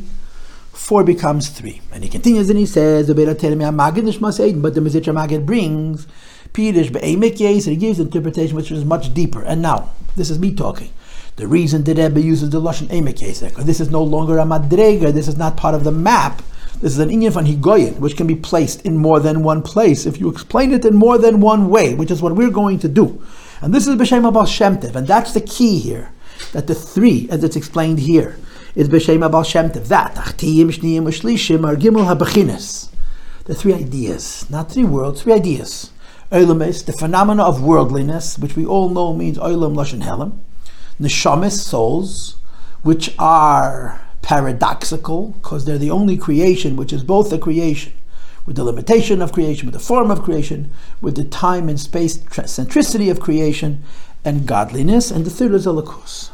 four becomes three. And he continues and he says, but the Mezritcher Magid brings Pirush Be'emek Yes, and he gives interpretation which is much deeper. And now, this is me talking. The reason the Rebbe uses the Lashon Emek because this is no longer a Madrega, this is not part of the map. This is an Inyan von Higoyin, which can be placed in more than one place if you explain it in more than one way, which is what we're going to do. And this is B'Shem Abal Shem Tev, and that's the key here, that the three, as it's explained here, is B'Shem Abal Shem Tev. That, Achtiyim, Shniyim, Shlishim, are Gimel HaBechines. The three ideas, not three worlds, three ideas. Olam the phenomena of worldliness, which we all know means Olam Lashon Helam neshamis souls, which are paradoxical because they're the only creation which is both a creation with the limitation of creation, with the form of creation, with the time and space centricity of creation, and godliness. And the third is Elikus. So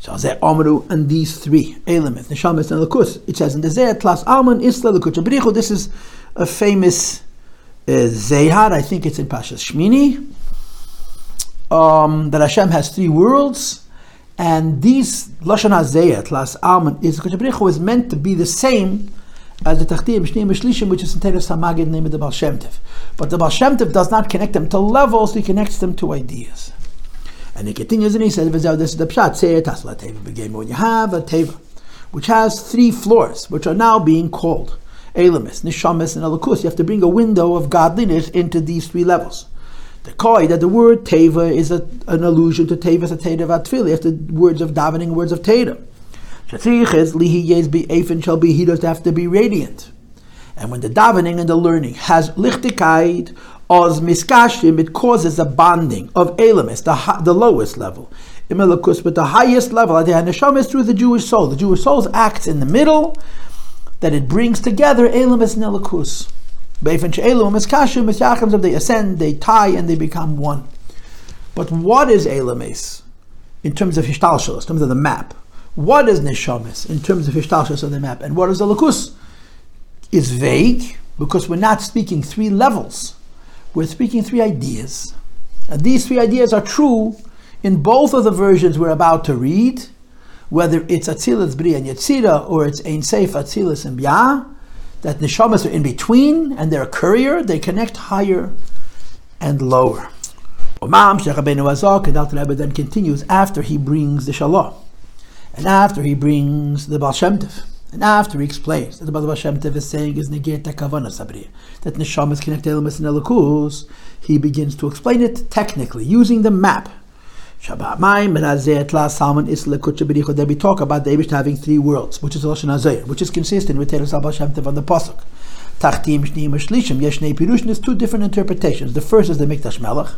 Zeh Amru and these three elements, Neshamis and Elikus. It says in the Zeh Tlas Alman Isla Elikus. This is a famous uh, Zohar. I think it's in Pashas Shmini um, that Hashem has three worlds, and these Lashon Hazayat, Las Alman, is is meant to be the same as the Tachtim, Shneim, Shlishim, which is in Teres Hamagid, name of the Baal. But the Baal does not connect them to levels, he connects them to ideas. And he continues and he says, this is the Pshat, Seir Tasla Teva, when you have a Teva, which has three floors, which are now being called Elamis, Nishamis, and Alakus. You have to bring a window of godliness into these three levels. The koi that the word teva is a, an allusion to teva a teva atfili, after words of davening, words of teva. Shatzich lihi yez be efen shall be he does have to be radiant. And when the davening and the learning has lichtigkeit oz miskashim, it causes a bonding of elamis, the, the lowest level. Imelakus, but the highest level, neshama is through the Jewish soul. The Jewish soul acts in the middle, that it brings together elamis and elakus. They ascend, they tie, and they become one. But what is Elames in terms of Hishtalshalos, in terms of the map? What is Neshamis in terms of Hishtalshalos of the map? And what is Alakus? Is vague because we're not speaking three levels. We're speaking three ideas. And these three ideas are true in both of the versions we're about to read, whether it's Atzilas, Bri, and Yetzira, or it's Ein Seif, Atzilas, and Biyah that neshamas are in between and they're a courier, they connect higher and lower. Umam Sheikh Rabbeinu then continues after he brings the Shalah, and after he brings the Baal Shem and after he explains that the Baal Shem Tov is saying is negate kavana sabri, that neshamas connect elements and elokus, he begins to explain it technically using the map Shabbat Mayim and La Salman Isla Kuchabiricho. There we talk about the Abish having three worlds, which is Lashon Azayr, which is consistent with Teres Abba Shem Tev on the Pasuk. Tachtim Shneim Shlishim Yeshnei Pirush. is two different interpretations. The first is the Mikdash Melech.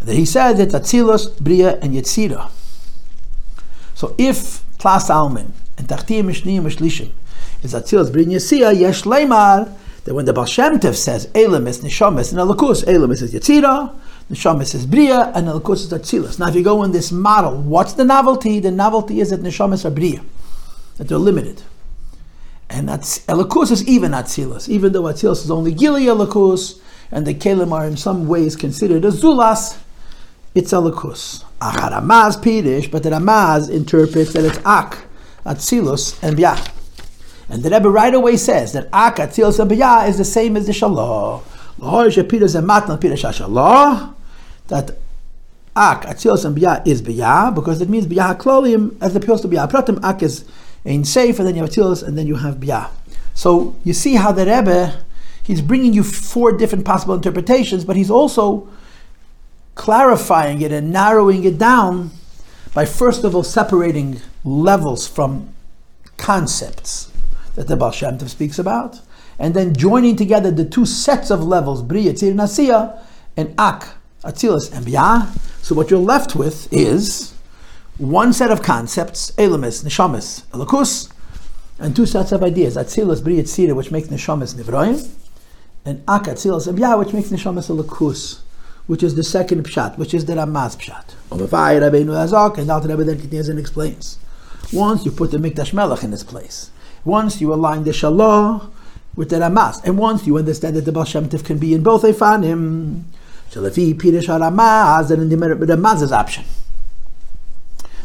That he said that Atzilos, Bria, and Yetzira. So if Tla Salman and Tachtim Shneim Shlishim is Atzilos, Bria, and Yetzira, Yesh Leimar, that when the Baal Shem Tov says Elam is Neshamis and Alakus, Elam is Yetzira, Neshama says Bria, and Elikus is Atzilus. Now, if you go in this model, what's the novelty? The novelty is that Neshamas are Bria, that they're limited. And that's Elikus is even Atzilus, even though Atzilus is only Gili Elikus, and the Kalim are in some ways considered a Zulas, it's Elikus. Acharamaz Pirish, but the Ramaz interprets that it's Ak, Atzilus, and Bia. And the Rebbe right away says that Ak, Atzilus, and Bia is the same as the Shalom that ak atzilos and biyah is biyah because it means biyah klolim as opposed to biyah pratim ak is in safe and then you have atzilos and then you have biyah. So you see how the Rebbe he's bringing you four different possible interpretations, but he's also clarifying it and narrowing it down by first of all separating levels from concepts that the Baal Shem Tov speaks about, and then joining together the two sets of levels, Bria, Tzir, Nasiya, and Ak, Atzilus and Biyah. So what you're left with is one set of concepts, Elamis, Neshamis, Elakus, and two sets of ideas, Atzilus, Bri, Tzira, which makes Neshamis Nivroim, and Ak, Atzilus, and Biyah, which makes Neshamis Elakus, which is the second Pshat, which is the Ramaz Pshat. And Alter Rebbe then continues and explains. Once you put the Mikdash Melech in its place, once you align the Shalah with the Ramaz, and once you understand that the Baal Shem Tov can be in both Efanim, Shalafi Pirish HaRamaz, and in the Ramaz's option.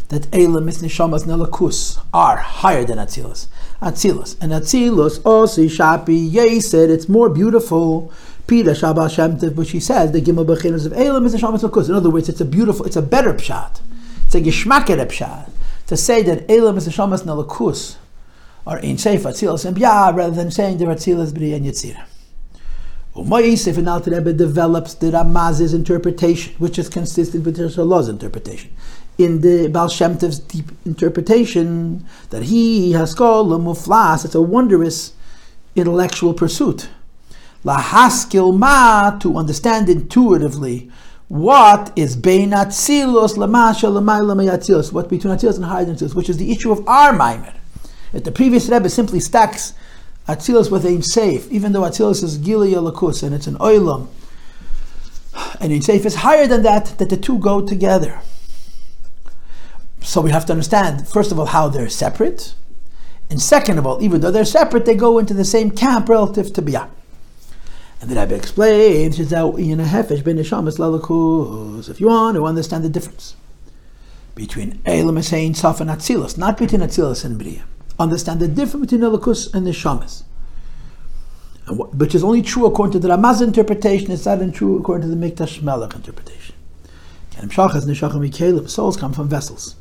That Elam is Nishamas Nelakus are higher than Atzilus. Atzilus. And Atzilus also Shapi Yeser, it's more beautiful. Pira Shabbat Shem Tev, which he says, the Gimel Bechinas of Elam is a Nishamas Nelakus. In other words, it's a beautiful, it's a better pshat. It's a Gishmaker pshat. To say that Elam is a Nishamas Nelakus are in Sefer Atzilus and Biyah, rather than saying they're Atzilus, Bri, and Yetzirah. Umayisif and Alter Rebbe develops the Ramaz's interpretation, which is consistent with the Shalah's interpretation. In the Baal Shem deep interpretation, that he has called muflas, it's a wondrous intellectual pursuit. La haskil ma, to understand intuitively what is bein atzilos lamasha lamayla mayatzilos, what between atzilos and higher atzilos, which is the issue of our maimer. That the previous Rebbe simply stacks Atzilus with Ein Seif, even though Atzilus is Gilia Lakus and it's an Oilam, and Ein Seif is higher than that, that the two go together. So we have to understand, first of all, how they're separate, and second of all, even though they're separate, they go into the same camp relative to Biyah. And the Rebbe explains, if you want to understand the difference between Elam and Sof and Atzilus, not between Atzilus and Bria. understand the difference between Elikus and Neshamas. Which is only true according to the Ramaz interpretation, it's not true according to the Mikdash Melech interpretation. Souls come from vessels.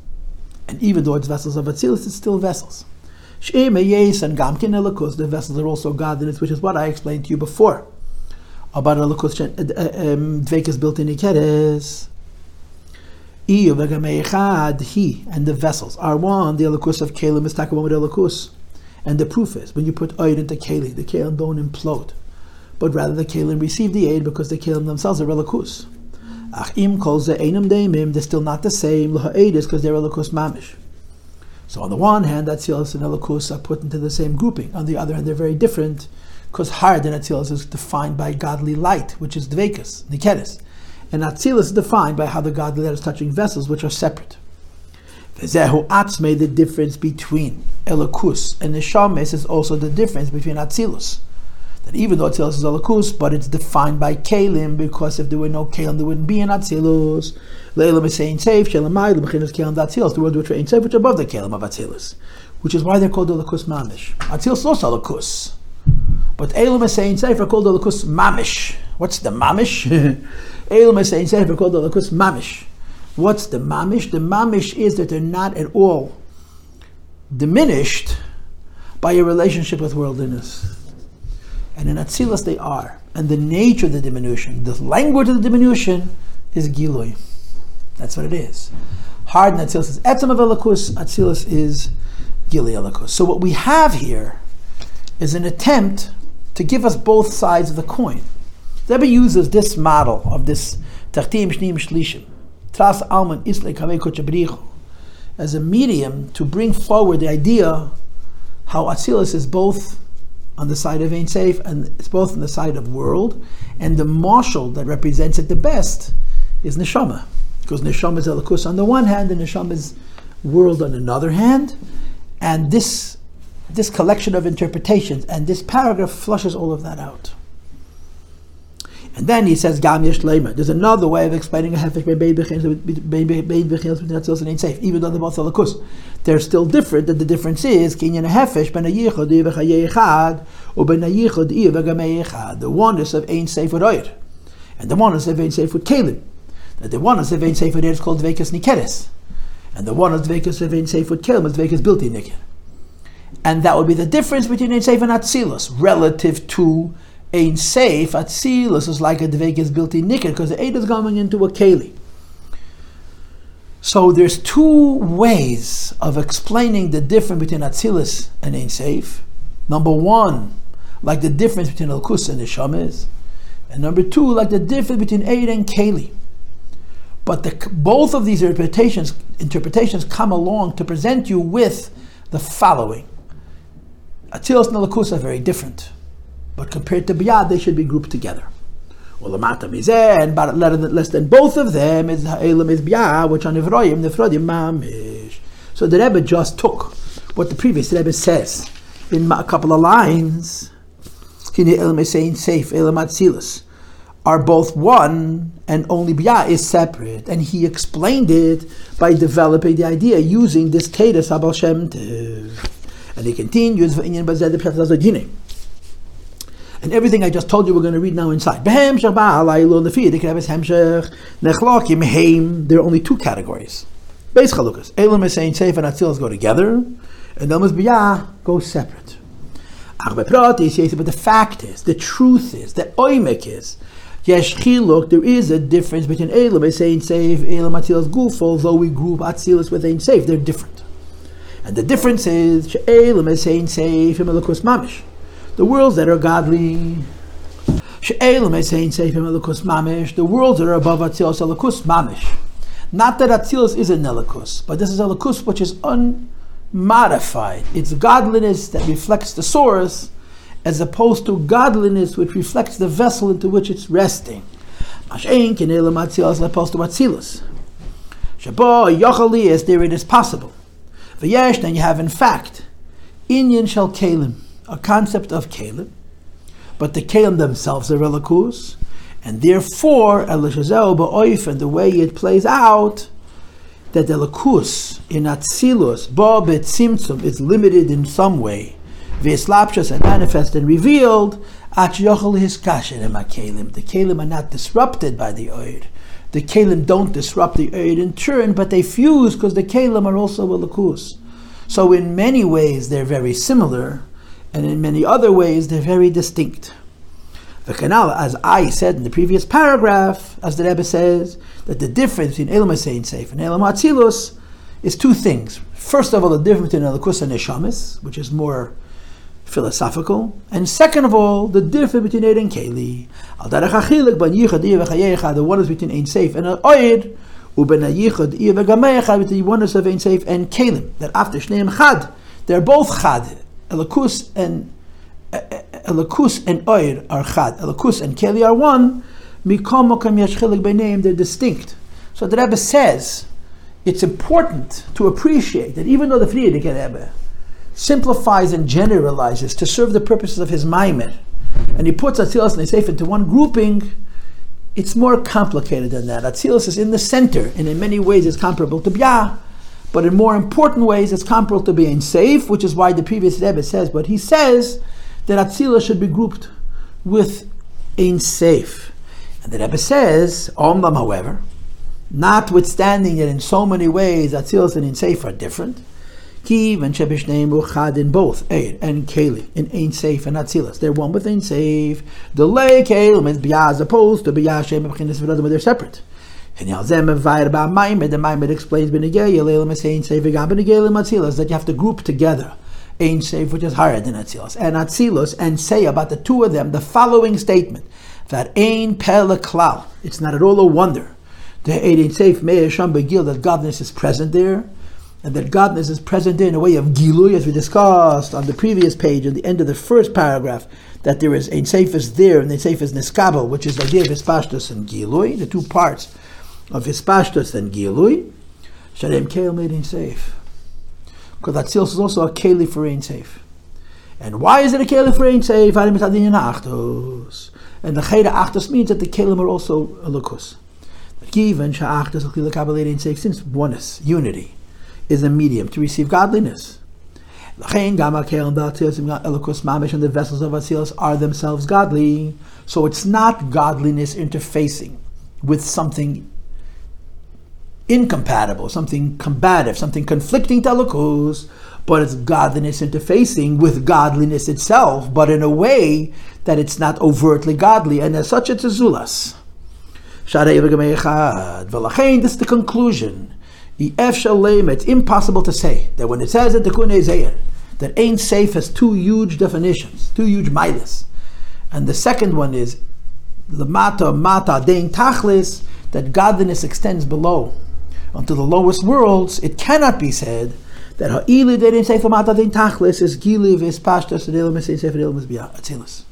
And even though it's vessels of Atzilus, it's still vessels. and Gamkin Elikus, the vessels are also godliness, which is what I explained to you before about Elikus uh, uh, um, Dvekas built in Ikeres. He and the vessels are one. The elikus of kalim is takamon with elikus, and the proof is when you put oil into keli, the kalim don't implode, but rather the kalim receive the aid because the kalim themselves are elikus. Achim calls the einam deimim. They're still not the same. is because they're elikus mamish. So on the one hand, Atzilus and Elikus are put into the same grouping. On the other hand, they're very different because hard and Atzilus is defined by godly light, which is Dvekas, Nikeres. And Atzilus is defined by how the godly light is touching vessels, which are separate. V'zehu atzme, the difference between Elikus and Neshames is also the difference between Atzilus. That even though Atzilus is Elikus, but it's defined by Kalim, because if there were no Kalim, there wouldn't be an Atzilus. Leilam is saying safe, Shelamai, Lemachin is Kalim Atzilus, the word which are in which above the Kalim of Atzilus. Which is why they're called Elikus Mamish. Atzilus is also Elikus. But Elam is saying safe are called Elikus Mamish. What's the Mamish? Elam is saying Sefer called the Lakus Mamish. What's the Mamish? The Mamish is that they're not at all diminished by your relationship with worldliness. And in Atzilus they are. And the nature of the diminution, the language of the diminution is Giloi. That's what it is. Hard in Atzilus is Etzem of Elakus, Atzilus is Giloi Elakus. So what we have here is an attempt to give us both sides of the coin. Rebbe uses this model of this Tachtim Shnim Shlishim, Tras Alman Isle as a medium to bring forward the idea how Atzilus is both on the side of Ein Seif and it's both on the side of world, and the marshal that represents it the best is Neshama. Because Neshama is Elikus on the one hand, and Neshama is world on another hand, and this this collection of interpretations and this paragraph flushes all of that out. And then he says Gam Yesh There's another way of explaining a Hefesh between Atzilus and Seif, even though they're both Alakus. They're still different, that the difference is Kinyan a Hefesh ben Ayichod Echad or ben Ayichod Echad. The oneness of Ein Seif with Oyer. And the oneness of Ein Seif with Kalim. That the oneness of Seif with is called Dvekas Nikeres. And the oneness of Dvekas of Ein Seif with Kalim is Dvekas Bilti Niker. And that would be the difference between Ein Seif and Atzilus relative to Ein Seif, Atzilus is like a Dvekes built in Nikir, because the Eid is going into a Keli. So there's two ways of explaining the difference between Atzilus and Ein Seif. Number one, like the difference between Elkus and Neshamis. And number two, like the difference between Eid and Keli. But the, both of these interpretations, interpretations come along to present you with the following. Atzilus and Elkus are very different. But compared to Biyad, they should be grouped together. Well, the is and but less than both of them is Ha'elam is Biyad, which on Ivroyim, Nefrodim Mamish. So the Rebbe just took what the previous Rebbe says in a couple of lines. Hine Elam is saying safe, Elam are both one and only Biyah is separate. And he explained it by developing the idea using this Teres Abal Shem And he continues, and everything I just told you we're going to read now inside. There are only two categories. Base chalukas. Elam is saying Seif and Atzilas go together, and Elmas Biyah go separate. But the fact is, the truth is, the oimek is, Yesh there is a difference between Elam is saying Seif, Elam Atzilas Guf, although we group Atzilas with Ein Seif, they're different. And the difference is, Elam Elam Mamish the worlds that are godly. The worlds that are above Atzilus Elikus Mamish. Not that Atzilus is a Nelikus, but this is a Elikus which is unmodified. It's godliness that reflects the source, as opposed to godliness which reflects the vessel into which it's resting. Mashain Kinelim Atzilus to Atzilus. Shabo Yochali is there it is possible. V'yesh, then you have in fact, Inyan shel kelim, a concept of kelim, but the kelim themselves are Elikus, and therefore, Elishazeo Ba'oif, and the way it plays out, that the lakus in Atzilus, Ba Betzimtzum, is limited in some way, Veslapshas and manifest and revealed, Ach Yochel his kasher The kelim are not disrupted by the Oid. The Kalim don't disrupt the Oid in turn, but they fuse because the Kalim are also a lakus. So in many ways they're very similar, and in many other ways they're very distinct. The canal, as I said in the previous paragraph, as the Rebbe says, that the difference between Elam Sein Seif and Elam Atzilus is two things. First of all, the difference between Elikus and Neshamis, which is more philosophical, and second of all, the difference between Eid and Keli. Al Darach Achilik, Ban Yichad, the one is between Ein Seif and Oid, Uben Yichad, Vegameyecha, between the oneness of Ein Seif and Kelim. That after Shneim Chad, they're both Chad, Elikus and Elakus and Oir are Chad, Elakus and Keli are one, Mikom Mokam Yashchilik by name, they're distinct. So the Rebbe says it's important to appreciate that even though the Frierdiker Rebbe simplifies and generalizes to serve the purposes of his Maimer, and he puts Atzilas and Seif into one grouping, it's more complicated than that. Atzilas is in the center, and in many ways is comparable to Bia, but in more important ways it's comparable to being safe, which is why the previous Rebbe says but he says that Atzila should be grouped with Ein Seif. And the Rebbe says, Omlam, however, notwithstanding that in so many ways Atzilus and Ein Seif are different, Kiv and Shebishneim Uchad in both Eir and Keli, in Ein Seif and Atzilus. They're one with Ein Seif. The Lay Kelim is Biyah as opposed to Biyah Shem Bechinis V'Radam, they're separate. And Yalzem Vayr about Maimed, the Maimed explains Benegay, Yalelim is Ein Seif, V'Gam Benegay Atzilus, that you have to group together Ein Seif, which is higher than Atzilus, and Atzilus, and say about the two of them the following statement that Ein Pele Klal. It's not at all a wonder. The Ein Seif Meir Sham Begil that godness is present there, and that godness is present in a way of Gilui, as we discussed on the previous page, at the end of the first paragraph, that there is Ein Seif is there, and Ein Seif is Niskabel, which is the idea of Hispashtus and Gilui, the two parts of Hispashtus and Gilui. Shalem Keil made Ein Seif. Because Atzilus is also a Keli for Ein Seif. And why is it a Keli for Ein Seif? And the Cheda Achtos means that the Kelim are also a Lukus. Given Sha'achtos since oneness, unity, is a medium to receive godliness. And the vessels of Atzilus are themselves godly. So it's not godliness interfacing with something incompatible, something combative, something conflicting to but it's godliness interfacing with godliness itself, but in a way that it's not overtly godly, and as such it's a zulas. This is the conclusion. It's impossible to say that when it says that the Kunei that Ein Seif has two huge definitions, two huge midas. And the second one is the mata dein tachlis, that godliness extends below unto the lowest worlds, it cannot be said that ha'ili derim sefer mata din tachlis is gili vis pashtas adelim is sefer adelim is atzilus.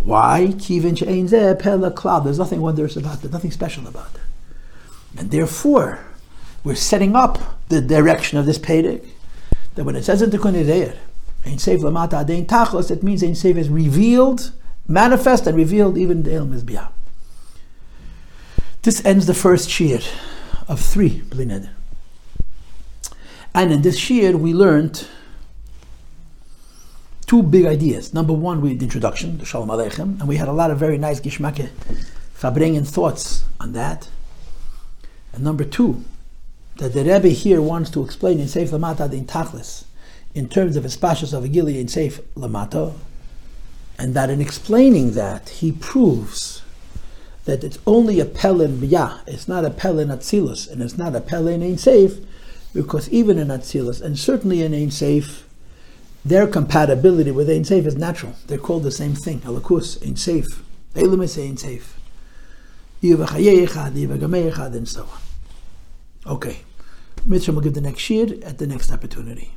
Why? Kivin she'ein zeh pela cloud. There's nothing wondrous about that, nothing special about that. And therefore, we're setting up the direction of this Pedic, that when it says in the Kunideyr, Ein Seif Lamata Adein Tachlis, it means Ein Seif is revealed, manifest and revealed even the Ilm Mizbiyah. This ends the first Shir of three Bli And in this Shir, we learned two big ideas. Number one, we had the introduction, the Shalom Aleichem, and we had a lot of very nice Gishmake Fabrengen thoughts on that. And number two, that the Rebbe here wants to explain in Seif Lamata in Tachlis, in terms of his pashas of Agili in Seif Lamata, and that in explaining that, he proves that it's only a pelin biyah, it's not a pelin atzilus, and it's not a pelin Ein Seif, because even in atzilus, and certainly in Ein Seif, their compatibility with Ein Seif is natural. They're called the same thing. Halakus, Ein Seif. Elim is Ein Seif. And so on. Okay. Mitzvah will give the next shir at the next opportunity.